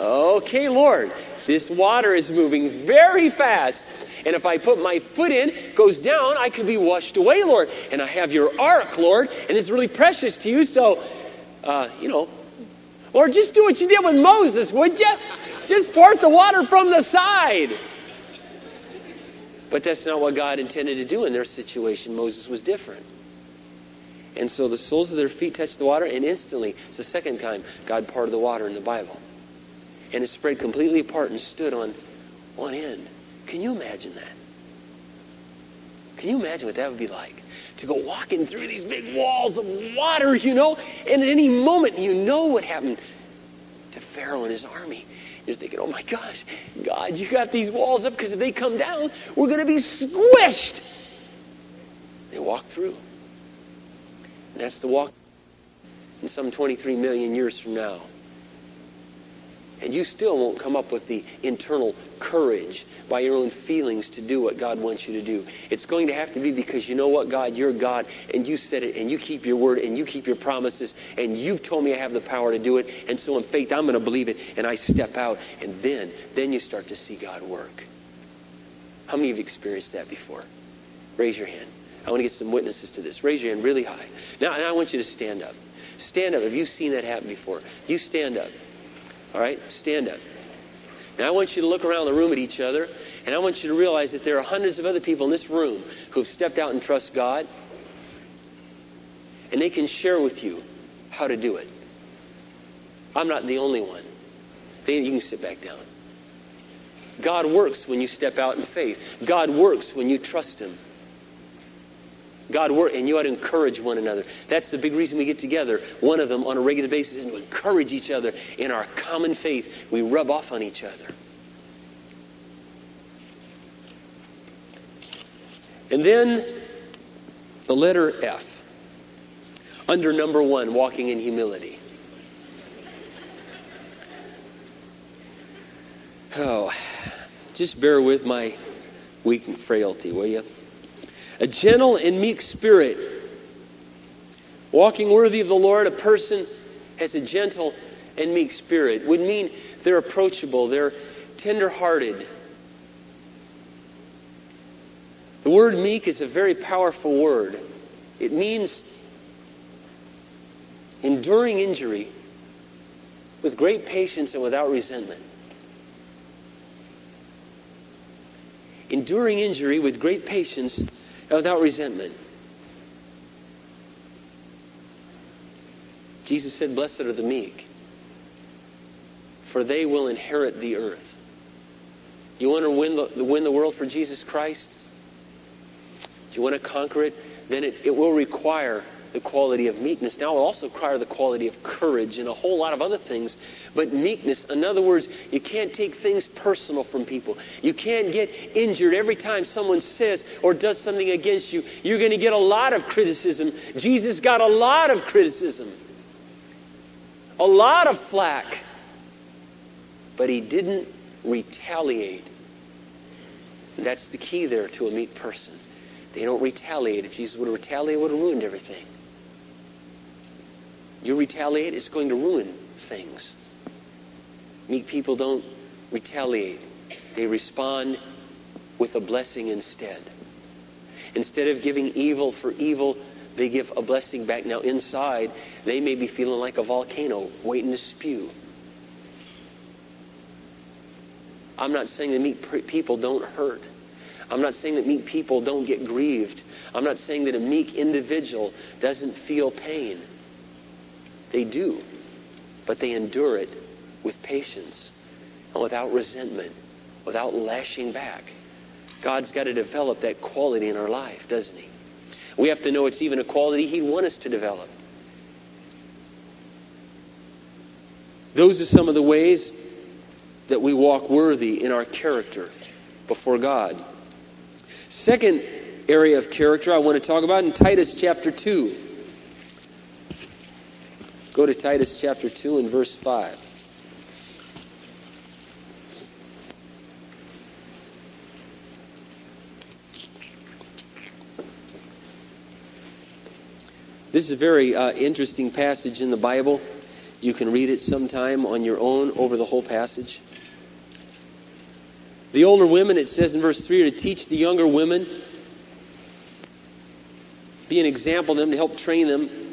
okay, Lord, this water is moving very fast. And if I put my foot in, goes down, I could be washed away, Lord. And I have your ark, Lord, and it's really precious to you. So, uh, you know, Lord, just do what you did with Moses, would you? Just part the water from the side. But that's not what God intended to do in their situation. Moses was different. And so the soles of their feet touched the water, and instantly, it's the second time God parted the water in the Bible. And it spread completely apart and stood on one end. Can you imagine that? Can you imagine what that would be like? To go walking through these big walls of water, you know, and at any moment you know what happened to Pharaoh and his army. You're thinking, oh my gosh, God, you got these walls up because if they come down, we're going to be squished. They walk through. And that's the walk in some 23 million years from now. And you still won't come up with the internal courage by your own feelings to do what God wants you to do. It's going to have to be because you know what, God, you're God, and you said it, and you keep your word, and you keep your promises, and you've told me I have the power to do it, and so in faith I'm going to believe it, and I step out, and then, then you start to see God work. How many of you experienced that before? Raise your hand. I want to get some witnesses to this. Raise your hand really high. Now, I want you to stand up. Stand up. Have you seen that happen before? You stand up. All right? Stand up. And I want you to look around the room at each other, and I want you to realize that there are hundreds of other people in this room who have stepped out and trust God, and they can share with you how to do it. I'm not the only one. You can sit back down. God works when you step out in faith. God works when you trust Him. God work, and you ought to encourage one another. That's the big reason we get together. One of them on a regular basis is to encourage each other in our common faith. We rub off on each other. And then the letter F. Under number one, walking in humility. Oh, just bear with my weak frailty, will you? A gentle and meek spirit. Walking worthy of the Lord, a person has a gentle and meek spirit would mean they're approachable, they're tender-hearted. The word meek is a very powerful word. It means enduring injury with great patience and without resentment. Enduring injury with great patience without resentment. Jesus said, Blessed are the meek, for they will inherit the earth. You want to win the, win the world for Jesus Christ? Do you want to conquer it? Then it, it will require the quality of meekness. Now, it also require the quality of courage and a whole lot of other things. But meekness, in other words, you can't take things personal from people. You can't get injured every time someone says or does something against you. You're going to get a lot of criticism. Jesus got a lot of criticism, a lot of flack. But he didn't retaliate. That's the key there to a meek person. They don't retaliate. If Jesus would have retaliated, would have ruined everything. You retaliate, it's going to ruin things. Meek people don't retaliate. They respond with a blessing instead. Instead of giving evil for evil, they give a blessing back. Now, inside, they may be feeling like a volcano waiting to spew. I'm not saying that meek people don't hurt. I'm not saying that meek people don't get grieved. I'm not saying that a meek individual doesn't feel pain. They do, but they endure it with patience and without resentment, without lashing back. God's got to develop that quality in our life, doesn't He? We have to know it's even a quality He'd want us to develop. Those are some of the ways that we walk worthy in our character before God. Second area of character I want to talk about in Titus chapter 2. Go to Titus chapter 2 and verse 5. This is a very uh, interesting passage in the Bible. You can read it sometime on your own over the whole passage. The older women, it says in verse 3, are to teach the younger women, be an example to them, to help train them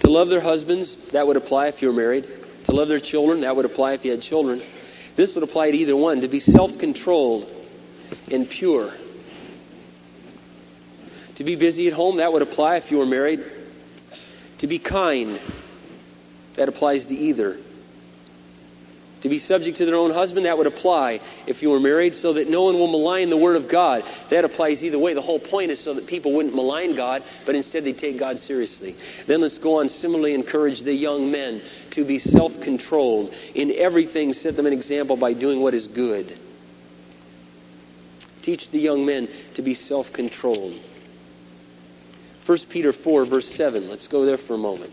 to love their husbands. That would apply if you were married. To love their children. That would apply if you had children. This would apply to either one. To be self controlled and pure. To be busy at home. That would apply if you were married. To be kind. That applies to either to be subject to their own husband, that would apply if you were married, so that no one will malign the word of God. That applies either way. The whole point is so that people wouldn't malign God, but instead they take God seriously. Then let's go on. Similarly, encourage the young men to be self controlled. In everything, set them an example by doing what is good. Teach the young men to be self controlled. 1 Peter 4, verse 7. Let's go there for a moment.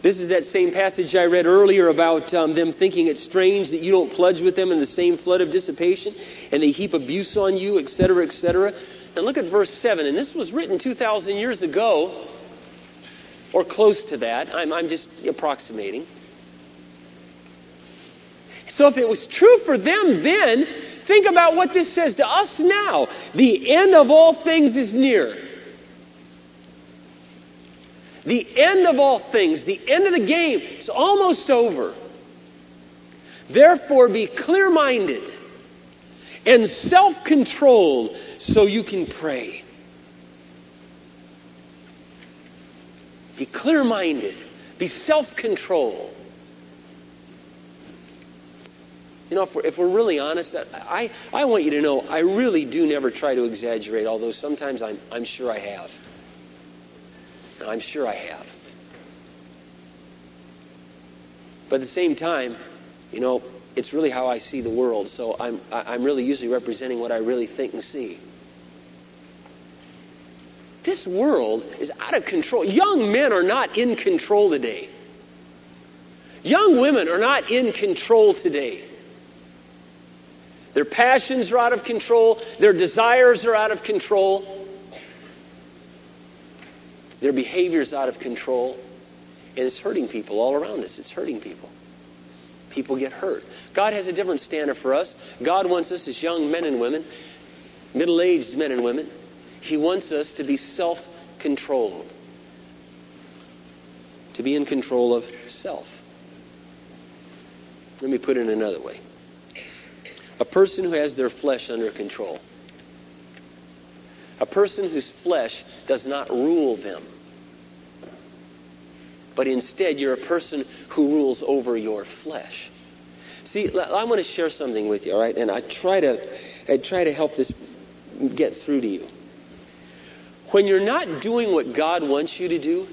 This is that same passage I read earlier about um, them thinking it strange that you don't pledge with them in the same flood of dissipation, and they heap abuse on you, etc., etc. And look at verse 7. And this was written 2,000 years ago, or close to that. I'm, I'm just approximating. So if it was true for them then, think about what this says to us now. The end of all things is near. The end of all things, the end of the game, is almost over. Therefore, be clear minded and self controlled so you can pray. Be clear minded, be self controlled. You know, if we're, if we're, really honest, I, I want you to know I really do never try to exaggerate, although sometimes I'm, I'm sure I have. I'm sure I have. But at the same time, you know, it's really how I see the world. So I'm, I'm really usually representing what I really think and see. This world is out of control. Young men are not in control today. Young women are not in control today. Their passions are out of control. Their desires are out of control. Their behavior is out of control. And it's hurting people all around us. It's hurting people. People get hurt. God has a different standard for us. God wants us as young men and women, middle aged men and women, He wants us to be self controlled, to be in control of self. Let me put it another way a person who has their flesh under control a person whose flesh does not rule them. But instead, you're a person who rules over your flesh. See, I want to share something with you, all right? And I try to, I try to help this get through to you. When you're not doing what God wants you to do,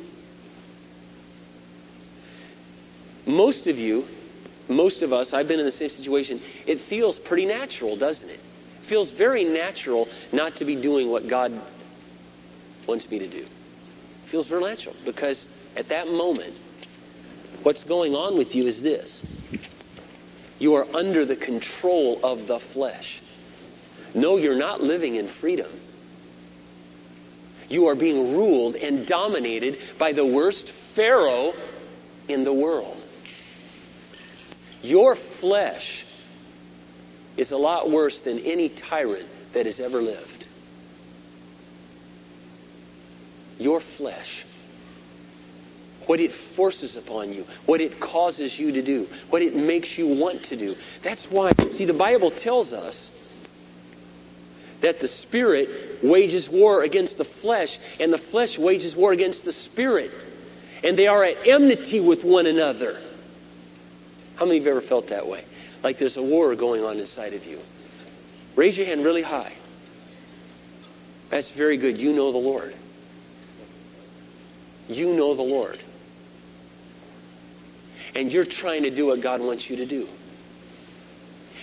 most of you, most of us, I've been in the same situation, it feels pretty natural, doesn't it? Feels very natural not to be doing what God wants me to do. It feels very natural because at that moment, what's going on with you is this. You are under the control of the flesh. No, you're not living in freedom. You are being ruled and dominated by the worst Pharaoh in the world. Your flesh is a lot worse than any tyrant that has ever lived. Your flesh. What it forces upon you, what it causes you to do, what it makes you want to do. That's why, see, the Bible tells us that the Spirit wages war against the flesh, and the flesh wages war against the Spirit. And they are at enmity with one another. How many of you have ever felt that way? Like there's a war going on inside of you. Raise your hand really high. That's very good. You know the Lord. You know the Lord. And you're trying to do what God wants you to do.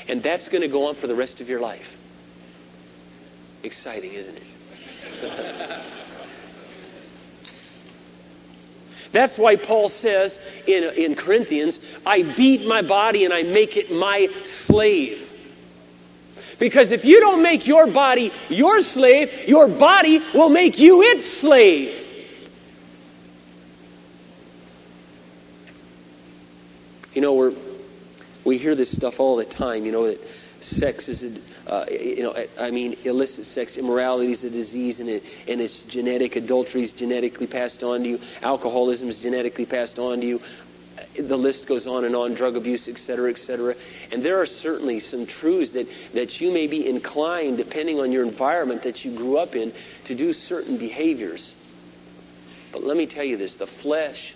And that's going to go on for the rest of your life. Exciting, isn't it? That's why Paul says in, in Corinthians, I beat my body and I make it my slave. Because if you don't make your body your slave, your body will make you its slave. You know, we're, we hear this stuff all the time, you know, that sex is a, uh, you know, I mean, illicit sex, immorality is a disease, and, it, and it's genetic. Adultery is genetically passed on to you. Alcoholism is genetically passed on to you. The list goes on and on, drug abuse, et cetera, et cetera. And there are certainly some truths that, that you may be inclined, depending on your environment that you grew up in, to do certain behaviors. But let me tell you this the flesh,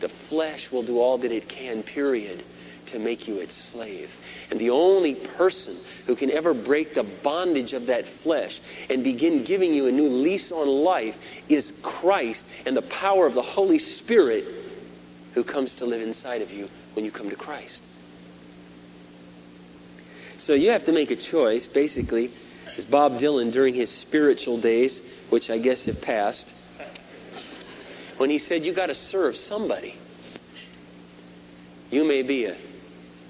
the flesh will do all that it can, period, to make you its slave. And the only person who can ever break the bondage of that flesh and begin giving you a new lease on life is Christ and the power of the Holy Spirit who comes to live inside of you when you come to Christ. So you have to make a choice, basically, as Bob Dylan during his spiritual days, which I guess have passed, when he said, You got to serve somebody. You may be a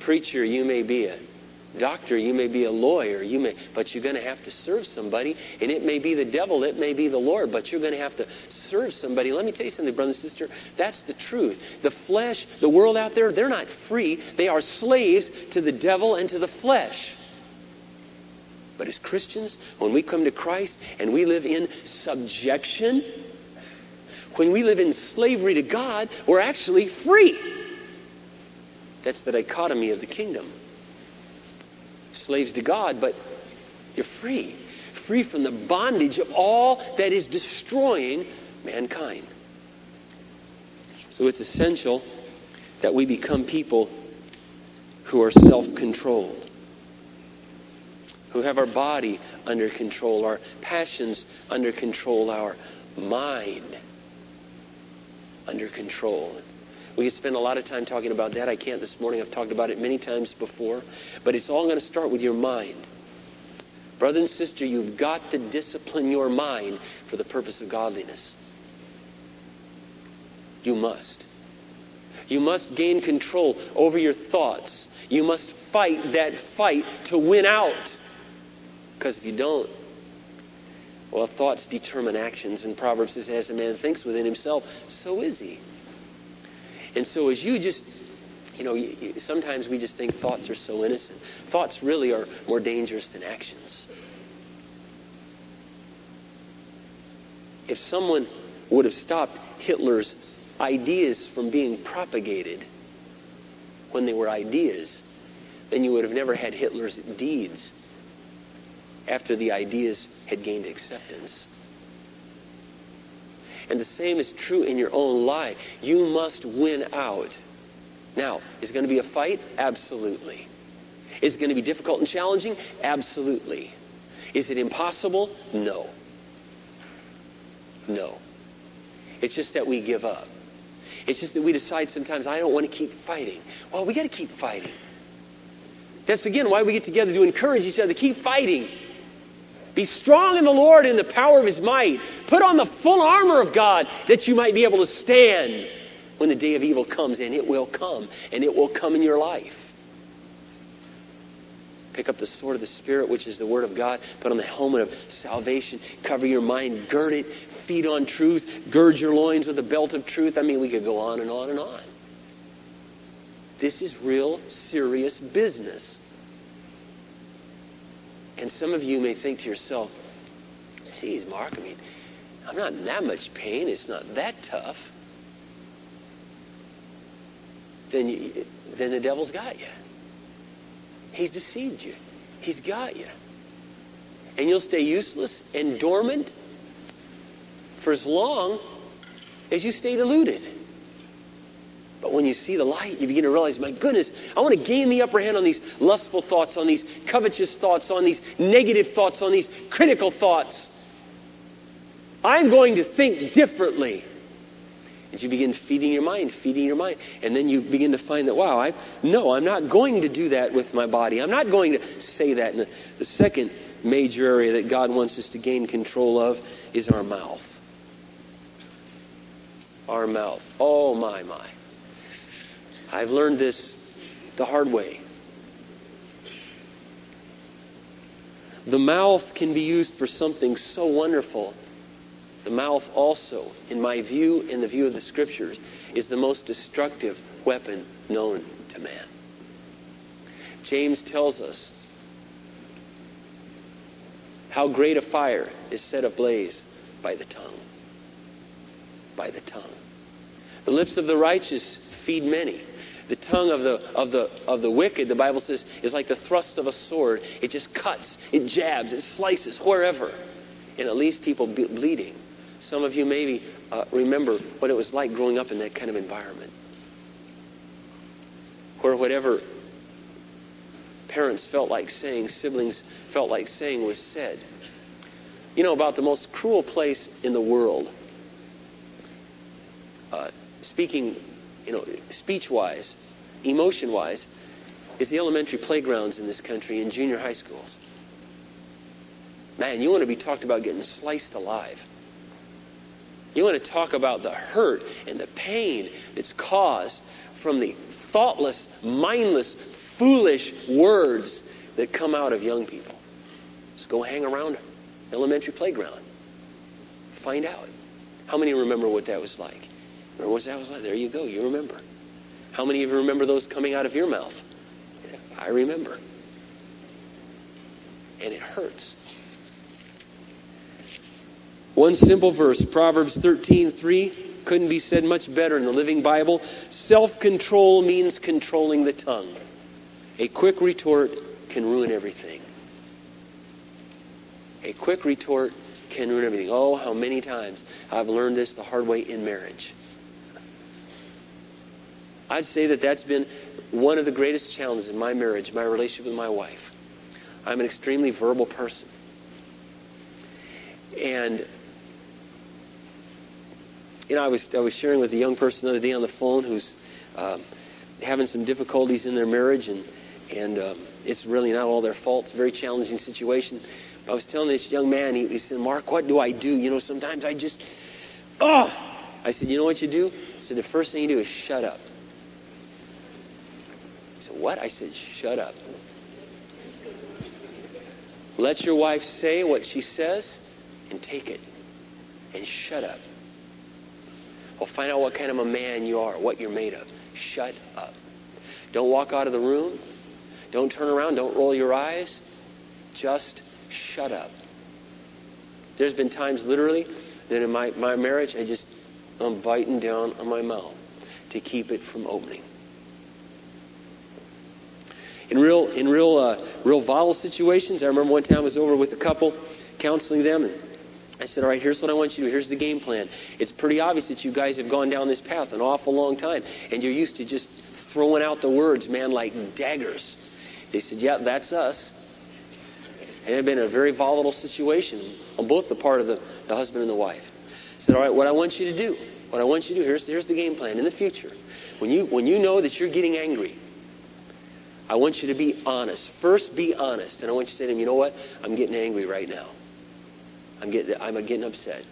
preacher, you may be a doctor, you may be a lawyer, you may, but you're going to have to serve somebody, and it may be the devil, it may be the Lord, but you're going to have to serve somebody. Let me tell you something, brother and sister. That's the truth. The flesh, the world out there, they're not free. They are slaves to the devil and to the flesh. But as Christians, when we come to Christ and we live in subjection, when we live in slavery to God, we're actually free. That's the dichotomy of the kingdom. Slaves to God, but you're free. Free from the bondage of all that is destroying mankind. So it's essential that we become people who are self controlled, who have our body under control, our passions under control, our mind under control. We could spend a lot of time talking about that. I can't this morning. I've talked about it many times before. But it's all going to start with your mind. Brother and sister, you've got to discipline your mind for the purpose of godliness. You must. You must gain control over your thoughts. You must fight that fight to win out. Because if you don't, well, thoughts determine actions. And Proverbs says, as a man thinks within himself, so is he. And so as you just, you know, sometimes we just think thoughts are so innocent. Thoughts really are more dangerous than actions. If someone would have stopped Hitler's ideas from being propagated when they were ideas, then you would have never had Hitler's deeds after the ideas had gained acceptance. And the same is true in your own life. You must win out. Now, is it going to be a fight? Absolutely. Is it going to be difficult and challenging? Absolutely. Is it impossible? No. No. It's just that we give up. It's just that we decide sometimes, I don't want to keep fighting. Well, we got to keep fighting. That's again why we get together to encourage each other to keep fighting. Be strong in the Lord in the power of his might. Put on the full armor of God that you might be able to stand when the day of evil comes, and it will come, and it will come in your life. Pick up the sword of the Spirit, which is the Word of God. Put on the helmet of salvation. Cover your mind. Gird it. Feed on truth. Gird your loins with the belt of truth. I mean, we could go on and on and on. This is real, serious business. And some of you may think to yourself, geez, Mark, I mean, I'm not in that much pain. It's not that tough. Then, you, then the devil's got you. He's deceived you. He's got you. And you'll stay useless and dormant for as long as you stay deluded. But when you see the light, you begin to realize, my goodness, I want to gain the upper hand on these lustful thoughts, on these covetous thoughts, on these negative thoughts, on these critical thoughts. I'm going to think differently. And you begin feeding your mind, feeding your mind, and then you begin to find that, wow, I no, I'm not going to do that with my body. I'm not going to say that. And the, second major area that God wants us to gain control of is our mouth. Our mouth. Oh my my. I've learned this the hard way. The mouth can be used for something so wonderful the mouth also, in my view, in the view of the scriptures, is the most destructive weapon known to man. James tells us how great a fire is set ablaze by the tongue. By the tongue. The lips of the righteous feed many. The tongue of the, of, the, of the wicked, the Bible says, is like the thrust of a sword. It just cuts, it jabs, it slices wherever. And it leaves people bleeding. Some of you maybe uh, remember what it was like growing up in that kind of environment. Where whatever parents felt like saying, siblings felt like saying was said. You know, about the most cruel place in the world, uh, speaking, you know, speech-wise, emotion-wise, is the elementary playgrounds in this country and junior high schools. Man, you want to be talked about getting sliced alive. You want to talk about the hurt and the pain that's caused from the thoughtless, mindless, foolish words that come out of young people. Just go hang around elementary playground. Find out. How many remember what that was like? Remember what that was like? There you go. You remember. How many of you remember those coming out of your mouth? I remember. And it hurts. One simple verse, Proverbs 13:3, couldn't be said much better in the Living Bible. Self-control means controlling the tongue. A quick retort can ruin everything. A quick retort can ruin everything. Oh, how many times I've learned this the hard way in marriage. I'd say that that's been one of the greatest challenges in my marriage, my relationship with my wife. I'm an extremely verbal person. And you know, I was I was sharing with a young person the other day on the phone who's um, having some difficulties in their marriage, and and um, it's really not all their fault. It's a very challenging situation. I was telling this young man, he, he said, "Mark, what do I do? You know, sometimes I just, oh." I said, "You know what you do?" I said, "The first thing you do is shut up." Said, "What?" I said, "Shut up." Let your wife say what she says, and take it, and shut up. Well, find out what kind of a man you are, what you're made of. Shut up. Don't walk out of the room. Don't turn around. Don't roll your eyes. Just shut up. There's been times, literally, that in my, my marriage, I just, I'm biting down on my mouth to keep it from opening. In real, in real, uh, real volatile situations, I remember one time I was over with a couple, counseling them, and I said, all right, here's what I want you to do. Here's the game plan. It's pretty obvious that you guys have gone down this path an awful long time, and you're used to just throwing out the words, man, like daggers. They said, yeah, that's us. And it had been a very volatile situation on both the part of the, the husband and the wife. I said, all right, what I want you to do, what I want you to do, here's, here's the game plan in the future. When you, when you know that you're getting angry, I want you to be honest. First, be honest. And I want you to say to him, you know what? I'm getting angry right now. I'm getting, I'm getting upset.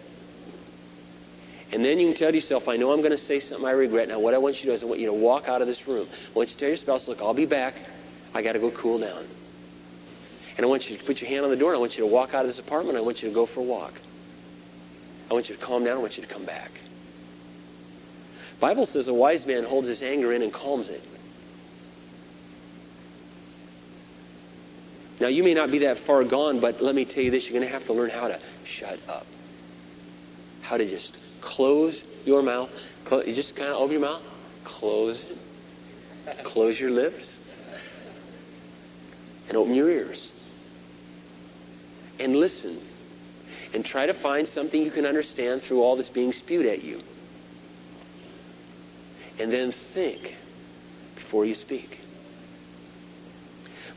And then you can tell yourself, I know I'm going to say something I regret. Now, what I want you to do is I want you to walk out of this room. I want you to tell your spouse, look, I'll be back. I got to go cool down. And I want you to put your hand on the door, and I want you to walk out of this apartment. I want you to go for a walk. I want you to calm down. I want you to come back. Bible says a wise man holds his anger in and calms it. Now, you may not be that far gone, but let me tell you this you're going to have to learn how to shut up. How to just close your mouth. Close, you just kind of open your mouth, close it, close your lips, and open your ears. And listen. And try to find something you can understand through all that's being spewed at you. And then think before you speak.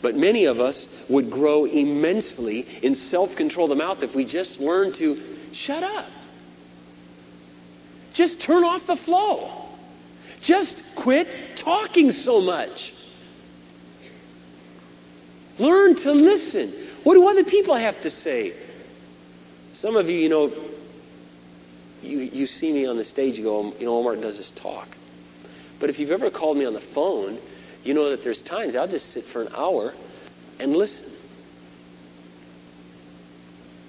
But many of us would grow immensely in self control of the mouth if we just learned to shut up. Just turn off the flow. Just quit talking so much. Learn to listen. What do other people have to say? Some of you, you know, you, you see me on the stage, you go, you know, Omar does this talk. But if you've ever called me on the phone, you know that there's times I'll just sit for an hour and listen.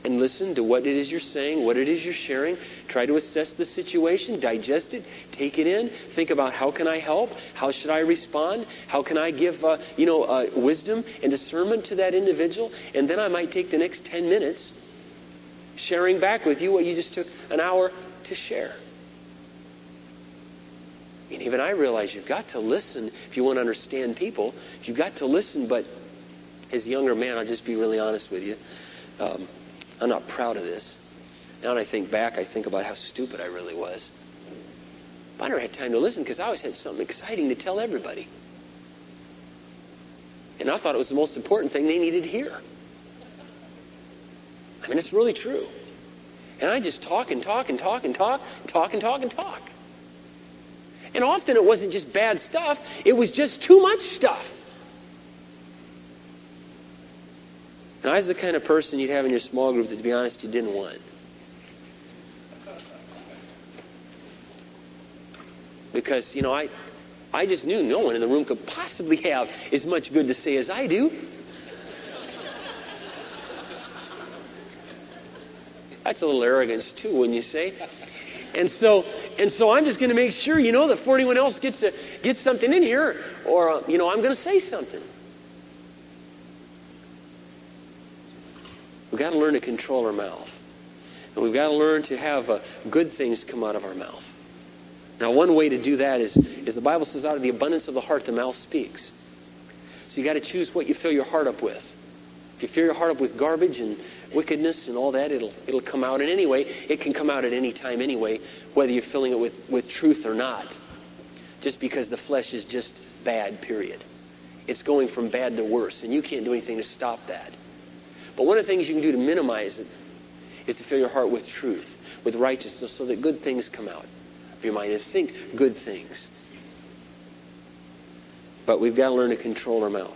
And listen to what it is you're saying, what it is you're sharing. Try to assess the situation, digest it, take it in, think about how can I help, how should I respond, how can I give, uh, you know, uh, wisdom and discernment to that individual, and then I might take the next 10 minutes sharing back with you what you just took an hour to share. And even I realize you've got to listen if you want to understand people. You've got to listen, but as a younger man, I'll just be really honest with you. Um, I'm not proud of this. Now that I think back, I think about how stupid I really was. But I never had time to listen because I always had something exciting to tell everybody. And I thought it was the most important thing they needed to hear. I mean, it's really true. And I just talk and talk and talk and talk, and talk and talk and talk. And often it wasn't just bad stuff, it was just too much stuff. And I was the kind of person you'd have in your small group that, to be honest, you didn't want. Because, you know, I, I just knew no one in the room could possibly have as much good to say as I do. That's a little arrogance too, wouldn't you say? And so, and so I'm just going to make sure, you know, that before anyone else gets to, gets something in here, or you know, I'm going to say something. We've got to learn to control our mouth, and we've got to learn to have uh, good things come out of our mouth. Now, one way to do that is, is the Bible says, out of the abundance of the heart, the mouth speaks. So you got to choose what you fill your heart up with. If you fill your heart up with garbage and wickedness and all that, it'll, it'll come out. in any way. it can come out at any time anyway, whether you're filling it with, with truth or not. Just because the flesh is just bad, period. It's going from bad to worse, and you can't do anything to stop that. But one of the things you can do to minimize it is to fill your heart with truth, with righteousness, so that good things come out of your mind and think good things. But we've got to learn to control our mouth.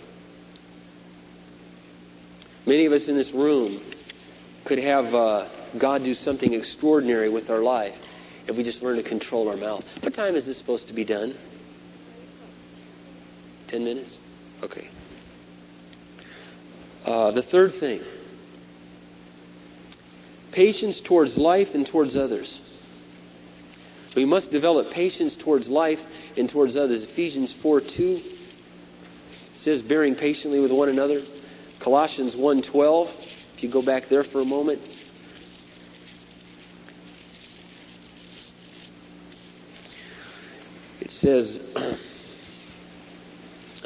Many of us in this room could have uh, God do something extraordinary with our life if we just learn to control our mouth. What time is this supposed to be done? Ten minutes? Okay. Uh, the third thing patience towards life and towards others. We must develop patience towards life and towards others. Ephesians 4 2 says, bearing patiently with one another. Colossians 1:12, if you go back there for a moment. It says, I'm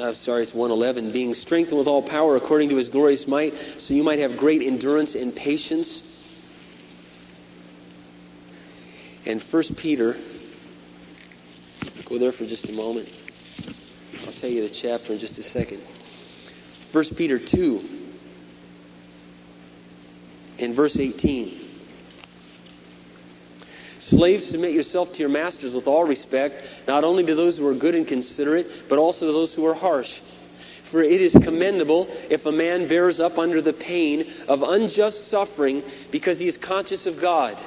uh, sorry, it's 111, being strengthened with all power according to his glorious might, so you might have great endurance and patience. And 1 Peter, go there for just a moment. I'll tell you the chapter in just a second. 1 Peter 2. In verse 18. Slaves, submit yourself to your masters with all respect, not only to those who are good and considerate, but also to those who are harsh. For it is commendable if a man bears up under the pain of unjust suffering because he is conscious of God.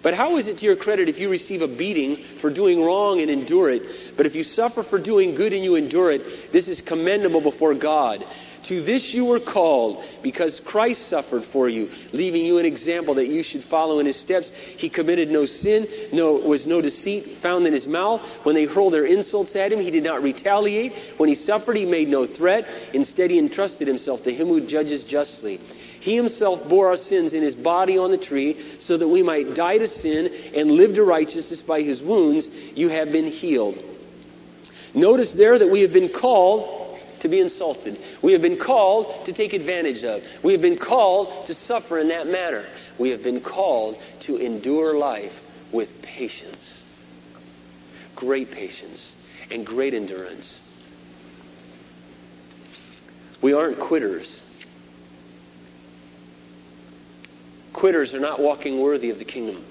But how is it to your credit if you receive a beating for doing wrong and endure it? But if you suffer for doing good and you endure it, this is commendable before God. To this you were called, because Christ suffered for you, leaving you an example that you should follow in his steps. He committed no sin, no was no deceit found in his mouth. When they hurled their insults at him, he did not retaliate. When he suffered, he made no threat. Instead, he entrusted himself to him who judges justly. He himself bore our sins in his body on the tree, so that we might die to sin and live to righteousness. By his wounds you have been healed. Notice there that we have been called to be insulted. We have been called to take advantage of. We have been called to suffer in that manner. We have been called to endure life with patience. Great patience and great endurance. We aren't quitters. Quitters are not walking worthy of the kingdom.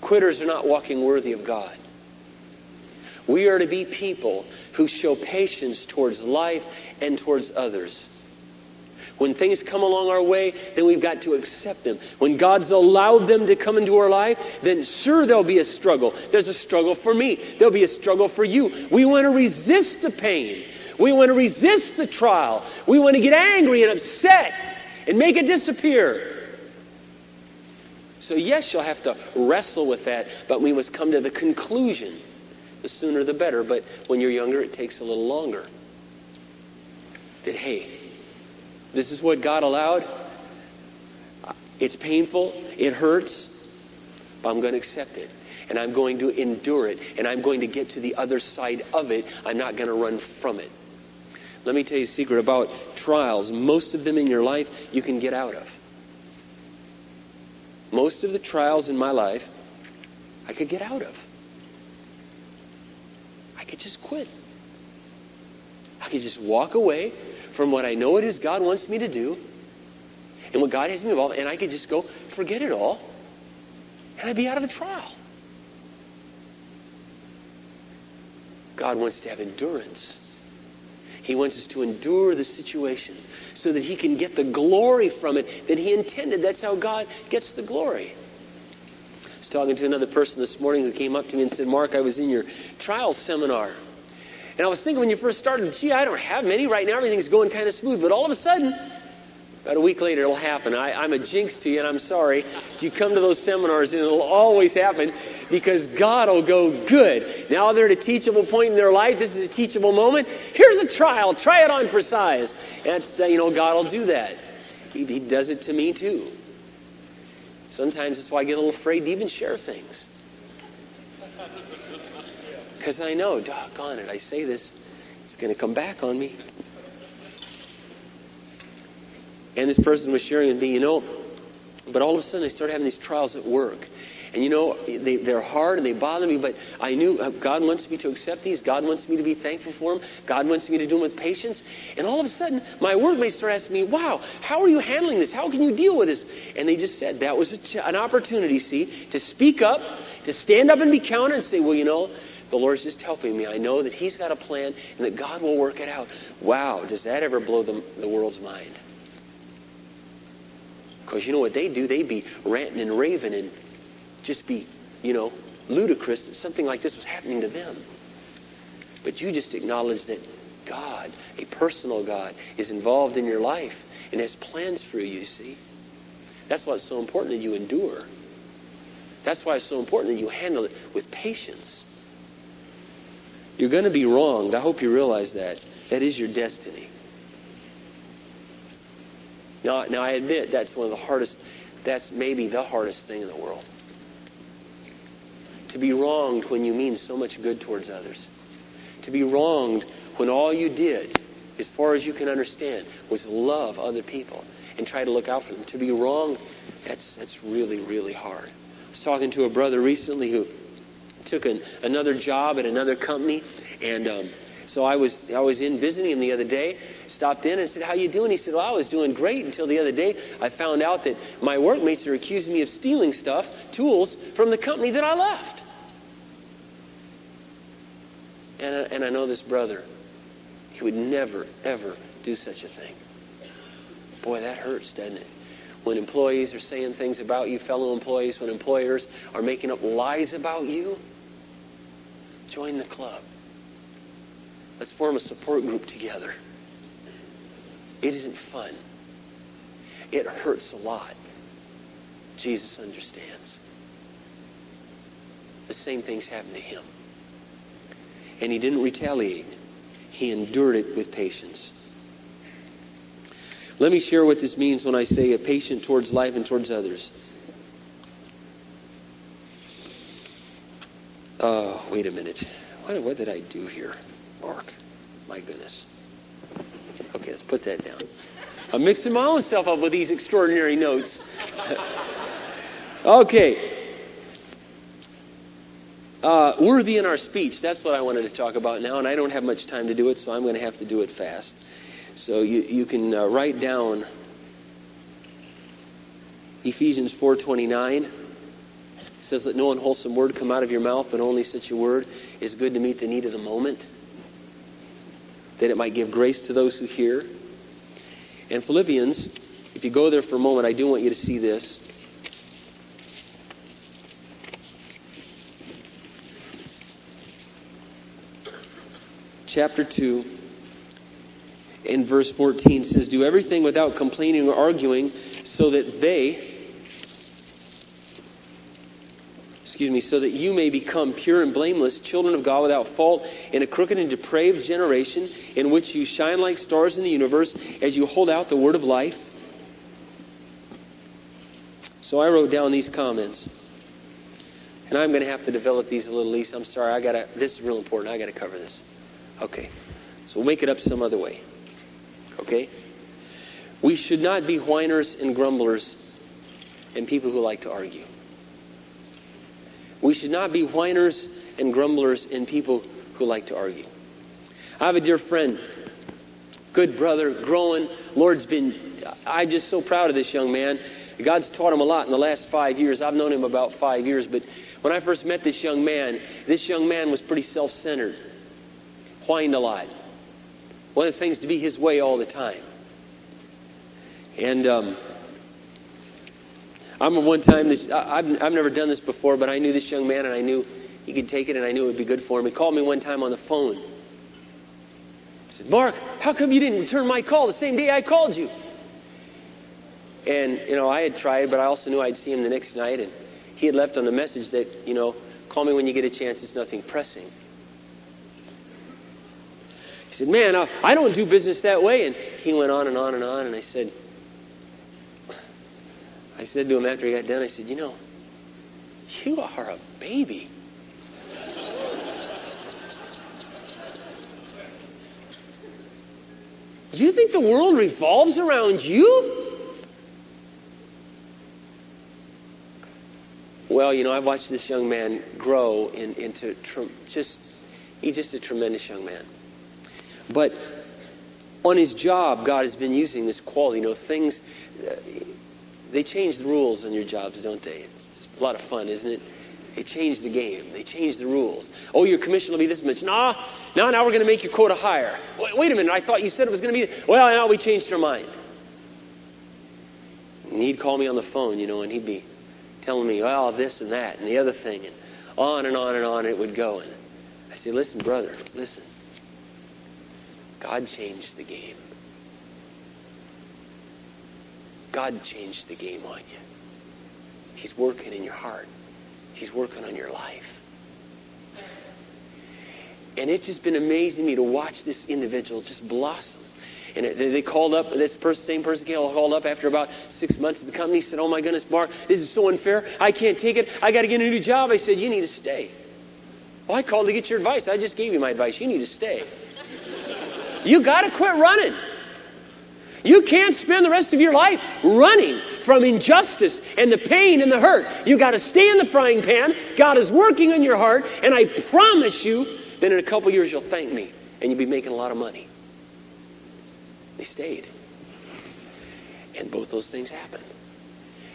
Quitters are not walking worthy of God. We are to be people who show patience towards life and towards others. When things come along our way, then we've got to accept them. When God's allowed them to come into our life, then sure there'll be a struggle. There's a struggle for me. There'll be a struggle for you. We want to resist the pain. We want to resist the trial. We want to get angry and upset and make it disappear. So, yes, you'll have to wrestle with that, but we must come to the conclusion the sooner the better. But when you're younger, it takes a little longer. That, hey, this is what God allowed. It's painful, it hurts, but I'm going to accept it. And I'm going to endure it. And I'm going to get to the other side of it. I'm not going to run from it. Let me tell you a secret about trials. Most of them in your life you can get out of. Most of the trials in my life I could get out of could just quit. I could just walk away from what I know it is God wants me to do and what God has me involved, and I could just go, forget it all, and I'd be out of the trial. God wants to have endurance. He wants us to endure the situation so that He can get the glory from it that He intended. That's how God gets the glory was talking to another person this morning who came up to me and said, Mark, I was in your trial seminar. And I was thinking when you first started, gee, I don't have many. Right now, everything's going kind of smooth. But all of a sudden, about a week later, it'll happen. I, am a jinx to you, and I'm sorry. You come to those seminars, and it'll always happen because God will go, good. Now they're at a teachable point in their life. This is a teachable moment. Here's a trial. Try it on for size. And that's, you know, God will do that. He, he does it to me, too. Sometimes that's why I get a little afraid to even share things. Because I know, doggone it, I say this, it's going to come back on me. And this person was sharing with me, you know, but all of a sudden I started having these trials at work. And you know, they, they're hard and they bother me, but I knew uh, God wants me to accept these. God wants me to be thankful for them. God wants me to do them with patience. And all of a sudden, my workmates start asking me, wow, how are you handling this? How can you deal with this? And they just said that was ch- an opportunity, see, to speak up, to stand up and be counted and say, well, you know, the Lord's just helping me. I know that He's got a plan and that God will work it out. Wow, does that ever blow the, the world's mind? Because you know what they do? They'd be ranting and raving and just be, you know, ludicrous that something like this was happening to them. But you just acknowledge that God, a personal God, is involved in your life and has plans for you, you see. That's why it's so important that you endure. That's why it's so important that you handle it with patience. You're going to be wronged. I hope you realize that. That is your destiny. Now, now I admit that's one of the hardest, that's maybe the hardest thing in the world to be wronged when you mean so much good towards others. To be wronged when all you did, as far as you can understand, was love other people and try to look out for them. To be wronged, that's, that's really, really hard. I was talking to a brother recently who took an, another job at another company, and um, So I was I was in visiting him the other day, stopped in and said, "How you doing?" He said, "Well, I was doing great until the other day. I found out that my workmates are accusing me of stealing stuff, tools from the company that I left." And I, and I know this brother. He would never ever do such a thing. Boy, that hurts, doesn't it? When employees are saying things about you, fellow employees, when employers are making up lies about you, join the club. Let's form a support group together. It isn't fun. It hurts a lot. Jesus understands. The same things happened to him. And he didn't retaliate. He endured it with patience. Let me share what this means when I say a patient towards life and towards others. Oh, wait a minute. What, what did I do here, Mark? My goodness. Okay, let's put that down. I'm mixing my own self up with these extraordinary notes. okay. Uh, worthy in our speech. That's what I wanted to talk about now, and I don't have much time to do it, so I'm going to have to do it fast. So you, you can uh, write down Ephesians 4.29. It says, Let no unwholesome word come out of your mouth, but only such a word is good to meet the need of the moment, that it might give grace to those who hear. And Philippians, if you go there for a moment, I do want you to see this. Chapter 2 in verse 14 says, Do everything without complaining or arguing, so that they, excuse me, so that you may become pure and blameless, children of God without fault, in a crooked and depraved generation, in which you shine like stars in the universe as you hold out the word of life. So I wrote down these comments. And I'm going to have to develop these a little, Lisa. I'm sorry. I got to. This is real important. I got to cover this. Okay. So we'll make it up some other way. Okay? We should not be whiners and grumblers and people who like to argue. We should not be whiners and grumblers and people who like to argue. I have a dear friend, good brother, growing. Lord's been, I'm just so proud of this young man. God's taught him a lot in the last five years. I've known him about five years, but when I first met this young man, this young man was pretty self centered, whined a lot wanted things to be his way all the time. And um, I remember one time, this, I, I've, I've never done this before, but I knew this young man and I knew he could take it and I knew it would be good for him. He called me one time on the phone. He said, Mark, how come you didn't return my call the same day I called you? And, you know, I had tried, but I also knew I'd see him the next night. And he had left on the message that, you know, call me when you get a chance. It's nothing pressing said, Man, I don't do business that way. And he went on and on and on. And I said, I said to him after he got done, I said, You know, you are a baby. Do you think the world revolves around you? Well, you know, I've watched this young man grow in, into just, he's just a tremendous young man. But on his job, God has been using this quality. You know, things, uh, they change the rules on your jobs, don't they? It's a lot of fun, isn't it? They change the game. They change the rules. Oh, your commission will be this much. Nah, now, now we're going to make your quota higher. Wait, wait a minute. I thought you said it was going to be. Well, now we changed our mind. And he'd call me on the phone, you know, and he'd be telling me, well, this and that and the other thing, and on and on and on it would go. And I say, listen, brother, listen. God changed the game. God changed the game on you. He's working in your heart. He's working on your life. And it's just been amazing to me to watch this individual just blossom. And they called up, this person, same person called up after about six months at the company, said, Oh my goodness, Mark, this is so unfair. I can't take it. I got to get a new job. I said, You need to stay. Well, I called to get your advice. I just gave you my advice. You need to stay. You got to quit running. You can't spend the rest of your life running from injustice and the pain and the hurt. You got to stay in the frying pan. God is working on your heart, and I promise you that in a couple years you'll thank me and you'll be making a lot of money. They stayed. And both those things happened.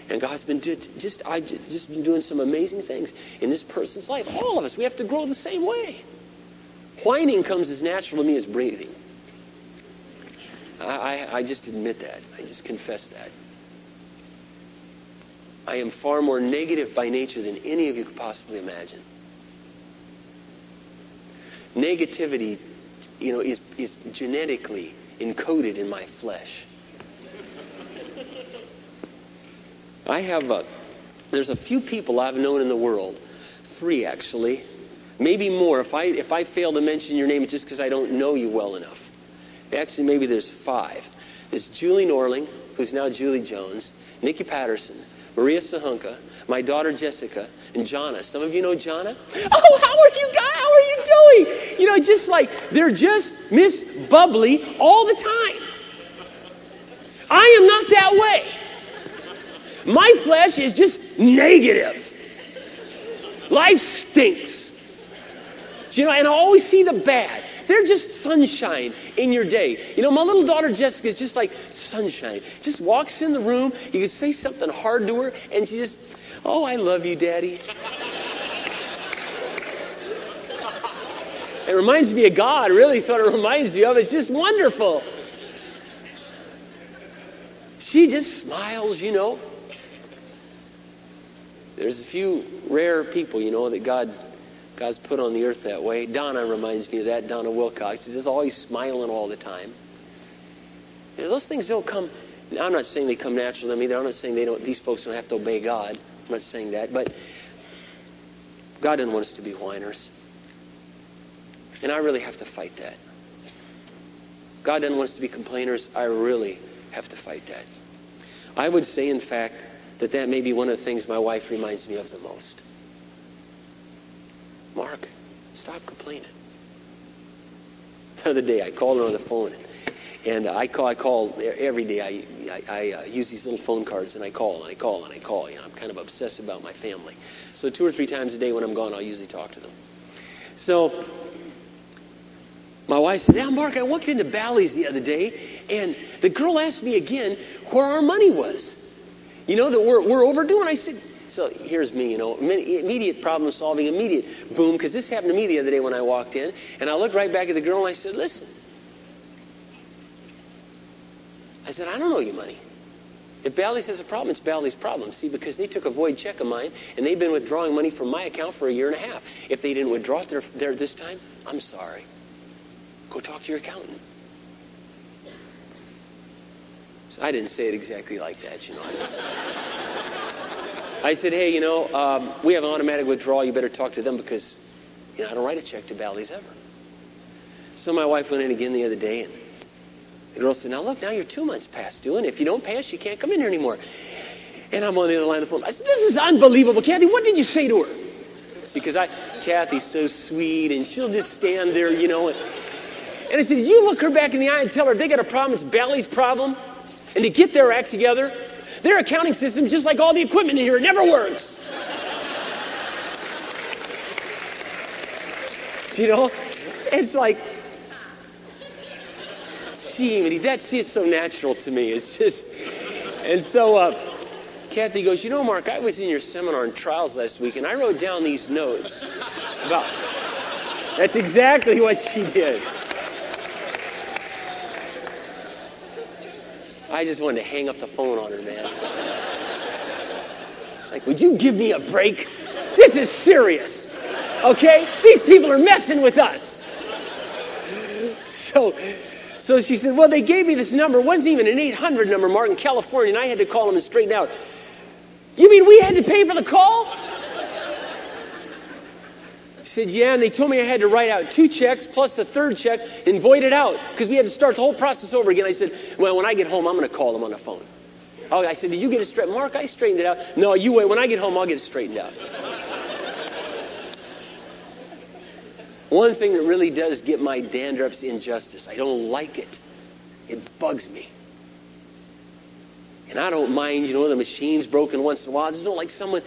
And God's been just, I just been doing some amazing things in this person's life. All of us, we have to grow the same way. Whining comes as natural to me as breathing. I, I, just admit that. I just confess that. I am far more negative by nature than any of you could possibly imagine. Negativity, you know, is, is genetically encoded in my flesh. I have a, there's a few people I've known in the world, three actually, maybe more. If I if I fail to mention your name, it's just because I don't know you well enough. Actually, maybe there's five. There's Julie Norling, who's now Julie Jones, Nikki Patterson, Maria Sahunka, my daughter Jessica, and Jana. Some of you know Jana. Oh, how are you guys? How are you doing? You know, just like they're just Miss Bubbly all the time. I am not that way. My flesh is just negative. Life stinks. You know, and I always see the bad. They're just sunshine in your day. You know, my little daughter Jessica is just like sunshine. Just walks in the room, you can say something hard to her, and she just, oh, I love you, Daddy. it reminds me of God, really, sort of reminds me of. It's just wonderful. She just smiles, you know. There's a few rare people, you know, that God God's put on the earth that way. Donna reminds me of that. Donna Wilcox. She's just always smiling all the time. You know, those things don't come. I'm not saying they come natural to either. I'm not saying they don't. These folks don't have to obey God. I'm not saying that, but God doesn't want us to be whiners, and I really have to fight that. God doesn't want us to be complainers. I really have to fight that. I would say, in fact, that that may be one of the things my wife reminds me of the most. Mark, stop complaining. The other day, I called her on the phone, and I call, I call every day. I, I, I uh, use these little phone cards, and I call, and I call, and I call. You know, I'm kind of obsessed about my family. So two or three times a day when I'm gone, I'll usually talk to them. So my wife said, "Yeah, Mark, I walked into Bally's the other day, and the girl asked me again where our money was." You know, that we're, we're overdue. And I said, so here's me, you know, immediate problem solving, immediate boom, because this happened to me the other day when I walked in. And I looked right back at the girl and I said, listen. I said, I don't owe you money. If Bally's has a problem, it's Bally's problem. See, because they took a void check of mine and they've been withdrawing money from my account for a year and a half. If they didn't withdraw it there, there this time, I'm sorry. Go talk to your accountant. So I didn't say it exactly like that, you know. I, said, hey, you know, um, we have an automatic withdrawal. You better talk to them because, you know, I don't write a check to Bally's ever. So my wife went in again the other day, and the girl said, now look, now you're two months past due, and if you don't pay us, you can't come in here anymore. And I'm on the other line of the phone. I said, this is unbelievable. Kathy, what did you say to her? See, because I, Kathy's so sweet, and she'll just stand there, you know. And, and I said, did you look her back in the eye and tell her they got a problem, it's Bally's problem? and to get their act together. Their accounting system, just like all the equipment in here, it never works. you know? It's like, gee, that see, it's so natural to me. It's just, and so uh, Kathy goes, you know, Mark, I was in your seminar on trials last week, and I wrote down these notes about. That's exactly what she did. I just wanted to hang up the phone on her, man. It's like, would you give me a break? This is serious. Okay? These people are messing with us. So, so she said, well, they gave me this number. It wasn't even an 800 number, Mark, in California, and I had to call them and straighten out. You mean we had to pay for the call? Said, Yeah, and they told me I had to write out two checks plus the third check and void it out because we had to start the whole process over again. I said, Well, when I get home, I'm going to call them on the phone. Oh, I said, Did you get it straight? Mark, I straightened it out. No, you wait. When I get home, I'll get it straightened out. One thing that really does get my dandruff's injustice. I don't like it. It bugs me. And I don't mind, you know, the machine's broken once in a while. I just don't like someone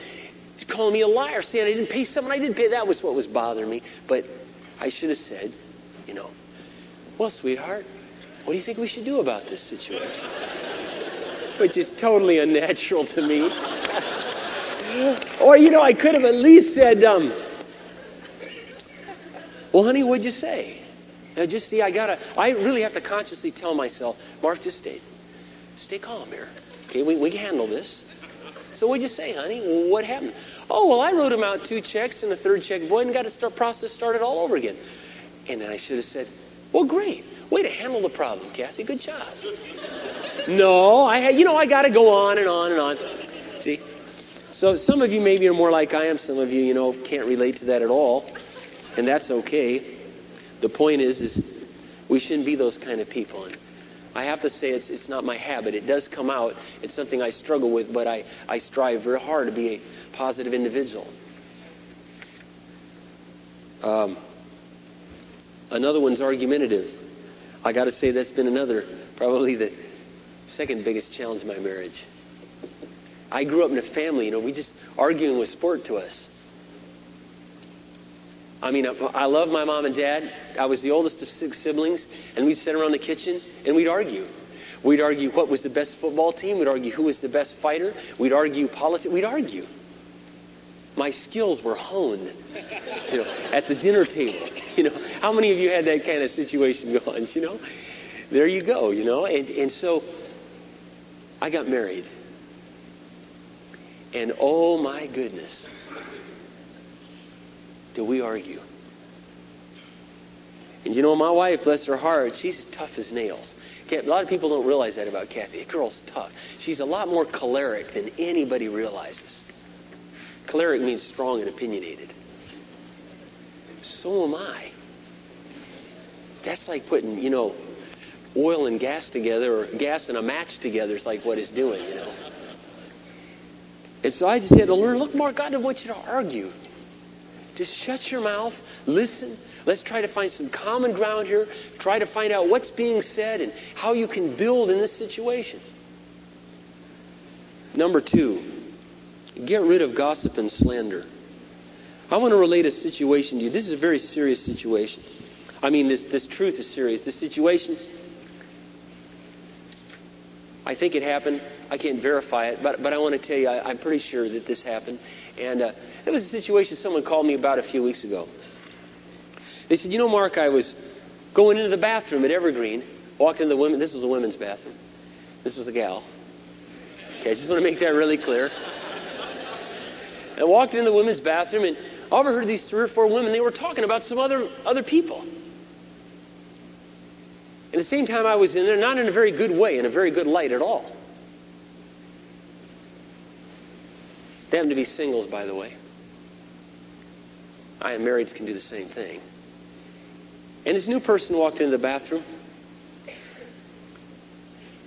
calling me a liar, saying I didn't pay someone I didn't pay. That was what was bothering me. But I should have said, you know, Well, sweetheart, what do you think we should do about this situation? Which is totally unnatural to me. or, you know, I could have at least said, um, well, honey, what'd you say? Now, just see, I gotta, I really have to consciously tell myself, Mark, just stay, stay calm here. Okay, we, we can handle this. So what'd you say, honey? What happened? Oh, well, I wrote him out two checks and the third check void and got to start process started all over again. And then I should have said, well, great. Way to handle the problem, Kathy. Good job. no, I had, you know, I got to go on and on and on. See? So some of you maybe are more like I am. Some of you, you know, can't relate to that at all. And that's okay. The point is, is we shouldn't be those kind of people. And I have to say it's, it's not my habit. It does come out. It's something I struggle with, but I, I strive very hard to be a positive individual. Um, another one's argumentative. I got to say that's been another, probably the second biggest challenge in my marriage. I grew up in a family, you know, we just arguing was sport to us. I mean, I love my mom and dad. I was the oldest of six siblings, and we'd sit around the kitchen and we'd argue. We'd argue what was the best football team. We'd argue who was the best fighter. We'd argue politics. We'd argue. My skills were honed, you know, at the dinner table. You know, how many of you had that kind of situation going? You know, there you go. You know, and and so I got married, and oh my goodness, do we argue. And you know, my wife, bless her heart, she's tough as nails. A lot of people don't realize that about Kathy. A girl's tough. She's a lot more choleric than anybody realizes. Choleric means strong and opinionated. So am I. That's like putting, you know, oil and gas together, or gas and a match together is like what it's doing, you know. And so I just had to learn, look, Mark, God doesn't want you to argue. Just shut your mouth, listen. Let's try to find some common ground here. Try to find out what's being said and how you can build in this situation. Number two, get rid of gossip and slander. I want to relate a situation to you. This is a very serious situation. I mean, this, this truth is serious. This situation, I think it happened. I can't verify it, but, but I want to tell you, I, am pretty sure that this happened. And uh, it was a situation someone called me about a few weeks ago. They said, You know, Mark, I was going into the bathroom at Evergreen, walked into the women. This was the women's bathroom. This was the gal. Okay, I just want to make that really clear. I walked into the women's bathroom and I overheard these three or four women. They were talking about some other other people. At the same time, I was in there, not in a very good way, in a very good light at all. They happen to be singles, by the way. I am marrieds can do the same thing. And this new person walked into the bathroom,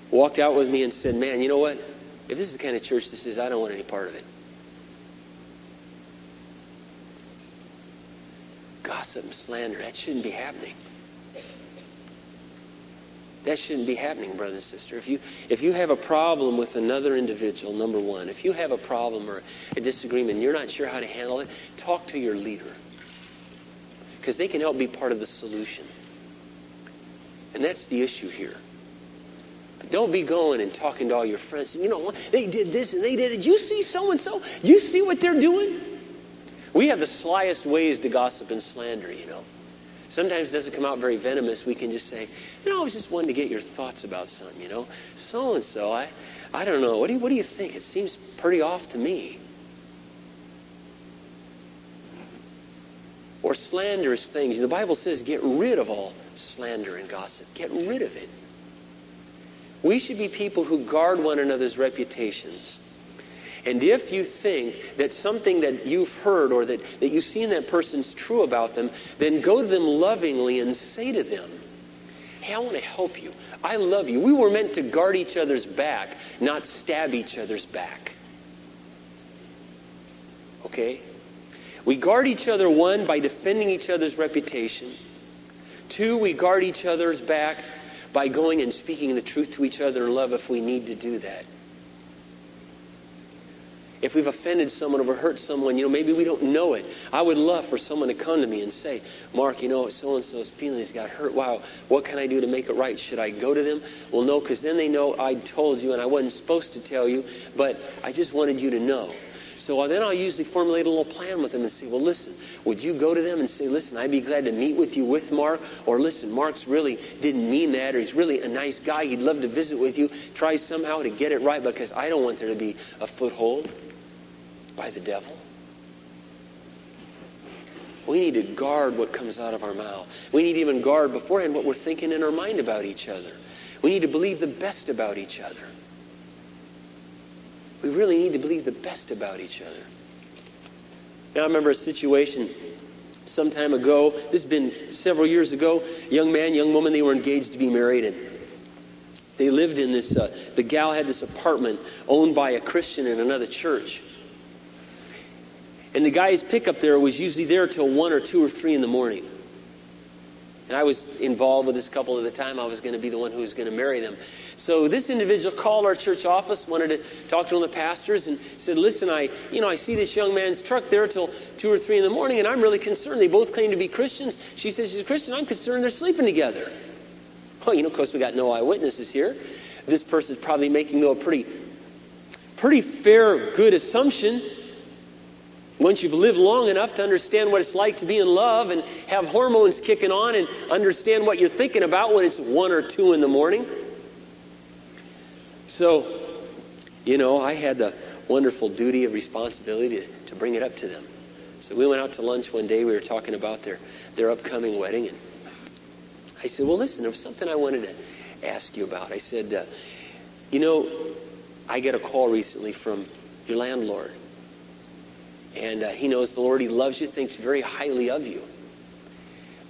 walked out with me and said, Man, you know what? If this is the kind of church this is, I don't want any part of it. Gossip and slander, that shouldn't be happening. That shouldn't be happening, brother and sister. If you, if you have a problem with another individual, number one, if you have a problem or a disagreement and you're not sure how to handle it, talk to your leader. Because they can help be part of the solution. And that's the issue here. Don't be going and talking to all your friends. You know, they did this and they did it. You see so and so? You see what they're doing? We have the slyest ways to gossip and slander, you know. Sometimes it doesn't come out very venomous. We can just say, you know, I was just wanting to get your thoughts about something, you know. So and so, I, I don't know. What do you, what do you think? It seems pretty off to me. Or slanderous things. The Bible says, get rid of all slander and gossip. Get rid of it. We should be people who guard one another's reputations. And if you think that something that you've heard or that, that you've seen that person's true about them, then go to them lovingly and say to them, Hey, I want to help you. I love you. We were meant to guard each other's back, not stab each other's back. Okay? We guard each other, one, by defending each other's reputation. Two, we guard each other's back by going and speaking the truth to each other in love if we need to do that. If we've offended someone or hurt someone, you know, maybe we don't know it. I would love for someone to come to me and say, Mark, you know, so and so's feelings got hurt. Wow, what can I do to make it right? Should I go to them? Well, no, because then they know I told you and I wasn't supposed to tell you, but I just wanted you to know. So then I'll usually formulate a little plan with them and say, well, listen, would you go to them and say, listen, I'd be glad to meet with you with Mark, or listen, Mark's really didn't mean that, or he's really a nice guy. He'd love to visit with you. Try somehow to get it right because I don't want there to be a foothold by the devil. We need to guard what comes out of our mouth. We need to even guard beforehand what we're thinking in our mind about each other. We need to believe the best about each other. We really need to believe the best about each other. Now, I remember a situation some time ago. This has been several years ago. Young man, young woman, they were engaged to be married, and they lived in this. Uh, the gal had this apartment owned by a Christian in another church. And the guy's pickup there was usually there till one or two or three in the morning. And I was involved with this couple at the time. I was going to be the one who was going to marry them. So this individual called our church office, wanted to talk to one of the pastors, and said, "Listen, I, you know, I see this young man's truck there till two or three in the morning, and I'm really concerned. They both claim to be Christians. She says she's a Christian. I'm concerned they're sleeping together. Well, you know, of course, we got no eyewitnesses here. This person's probably making though a pretty, pretty fair, good assumption." Once you've lived long enough to understand what it's like to be in love and have hormones kicking on and understand what you're thinking about when it's one or two in the morning. So, you know, I had the wonderful duty of responsibility to, to bring it up to them. So we went out to lunch one day. We were talking about their, their upcoming wedding. And I said, well, listen, there was something I wanted to ask you about. I said, uh, you know, I got a call recently from your landlord. And uh, he knows the Lord. He loves you, thinks very highly of you.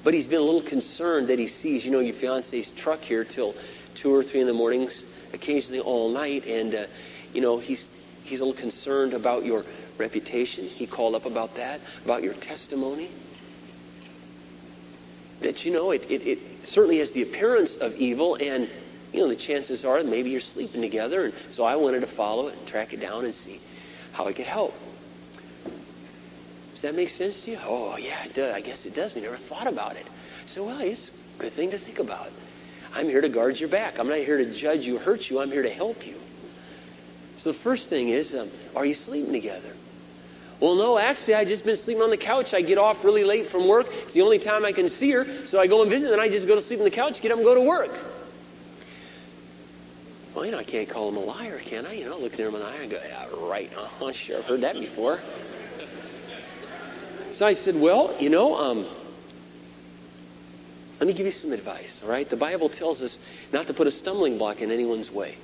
But he's been a little concerned that he sees, you know, your fiance's truck here till two or three in the mornings, occasionally all night. And, uh, you know, he's, he's a little concerned about your reputation. He called up about that, about your testimony. That, you know, it, it, it certainly has the appearance of evil, and, you know, the chances are maybe you're sleeping together. And so I wanted to follow it and track it down and see how I could help. Does that make sense to you? Oh, yeah, it does. I guess it does. We never thought about it. So, well, it's a good thing to think about. I'm here to guard your back. I'm not here to judge you, hurt you. I'm here to help you. So the first thing is, um, are you sleeping together? Well, no, actually, I just been sleeping on the couch. I get off really late from work. It's the only time I can see her. So I go and visit, and I just go to sleep on the couch, get up and go to work. Well, you know, I can't call him a liar, can I? You know, look at him in the eye and go, yeah, right. Uh-huh, sure, I've heard that before. So I said, well, you know, um, let me give you some advice, all right? The Bible tells us not to put a stumbling block in anyone's way. It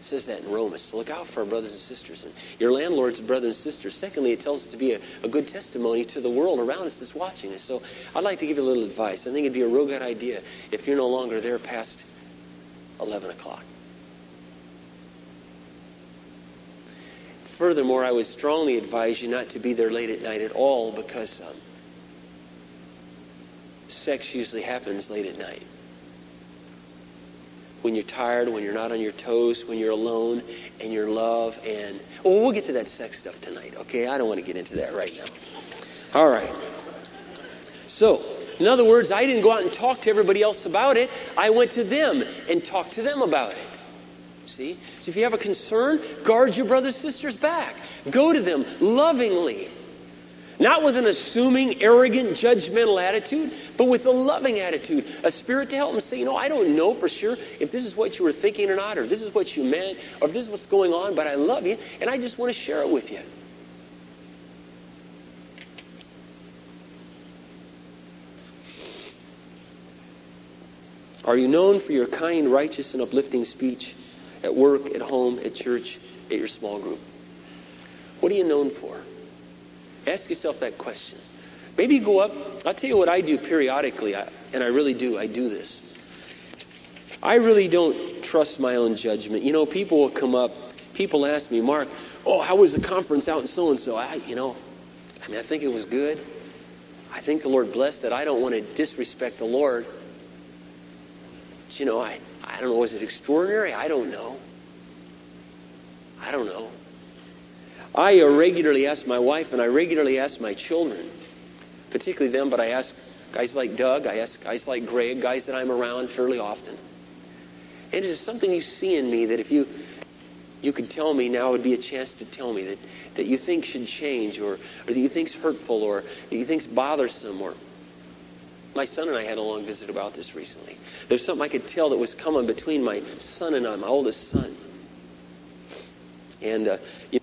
says that in Romans. So look out for our brothers and sisters. And your landlord's brothers and sisters. Secondly, it tells us to be a, a good testimony to the world around us that's watching us. So I'd like to give you a little advice. I think it'd be a real good idea if you're no longer there past 11 o'clock. Furthermore, I would strongly advise you not to be there late at night at all because um, sex usually happens late at night. When you're tired, when you're not on your toes, when you're alone and you're love and well, we'll get to that sex stuff tonight, okay? I don't want to get into that right now. All right. So, in other words, I didn't go out and talk to everybody else about it. I went to them and talked to them about it. See? So if you have a concern, guard your brothers sisters back. Go to them lovingly. Not with an assuming, arrogant, judgmental attitude, but with a loving attitude, a spirit to help them say, you know, I don't know for sure if this is what you were thinking or not, or this is what you meant, or if this is what's going on, but I love you, and I just want to share it with you. Are you known for your kind, righteous, and uplifting speech? At work, at home, at church, at your small group? What are you known for? Ask yourself that question. Maybe go up. I'll tell you what I do periodically, and I really do. I do this. I really don't trust my own judgment. You know, people will come up. People ask me, Mark, oh, how was the conference out in so and so? I, you know, I mean, I think it was good. I think the Lord blessed it. I don't want to disrespect the Lord. But, you know, I, I don't know, was it extraordinary? I don't know. I don't know. I uh, regularly ask my wife and I regularly ask my children, particularly them, but I ask guys like Doug, I ask guys like Greg, guys that I'm around fairly often. And is something you see in me that if you you could tell me now would be a chance to tell me that, that you think should change or, or that you think's hurtful or that you think's bothersome or my son and I had a long visit about this recently. There's something I could tell that was coming between my son and I, my oldest son. And, uh, you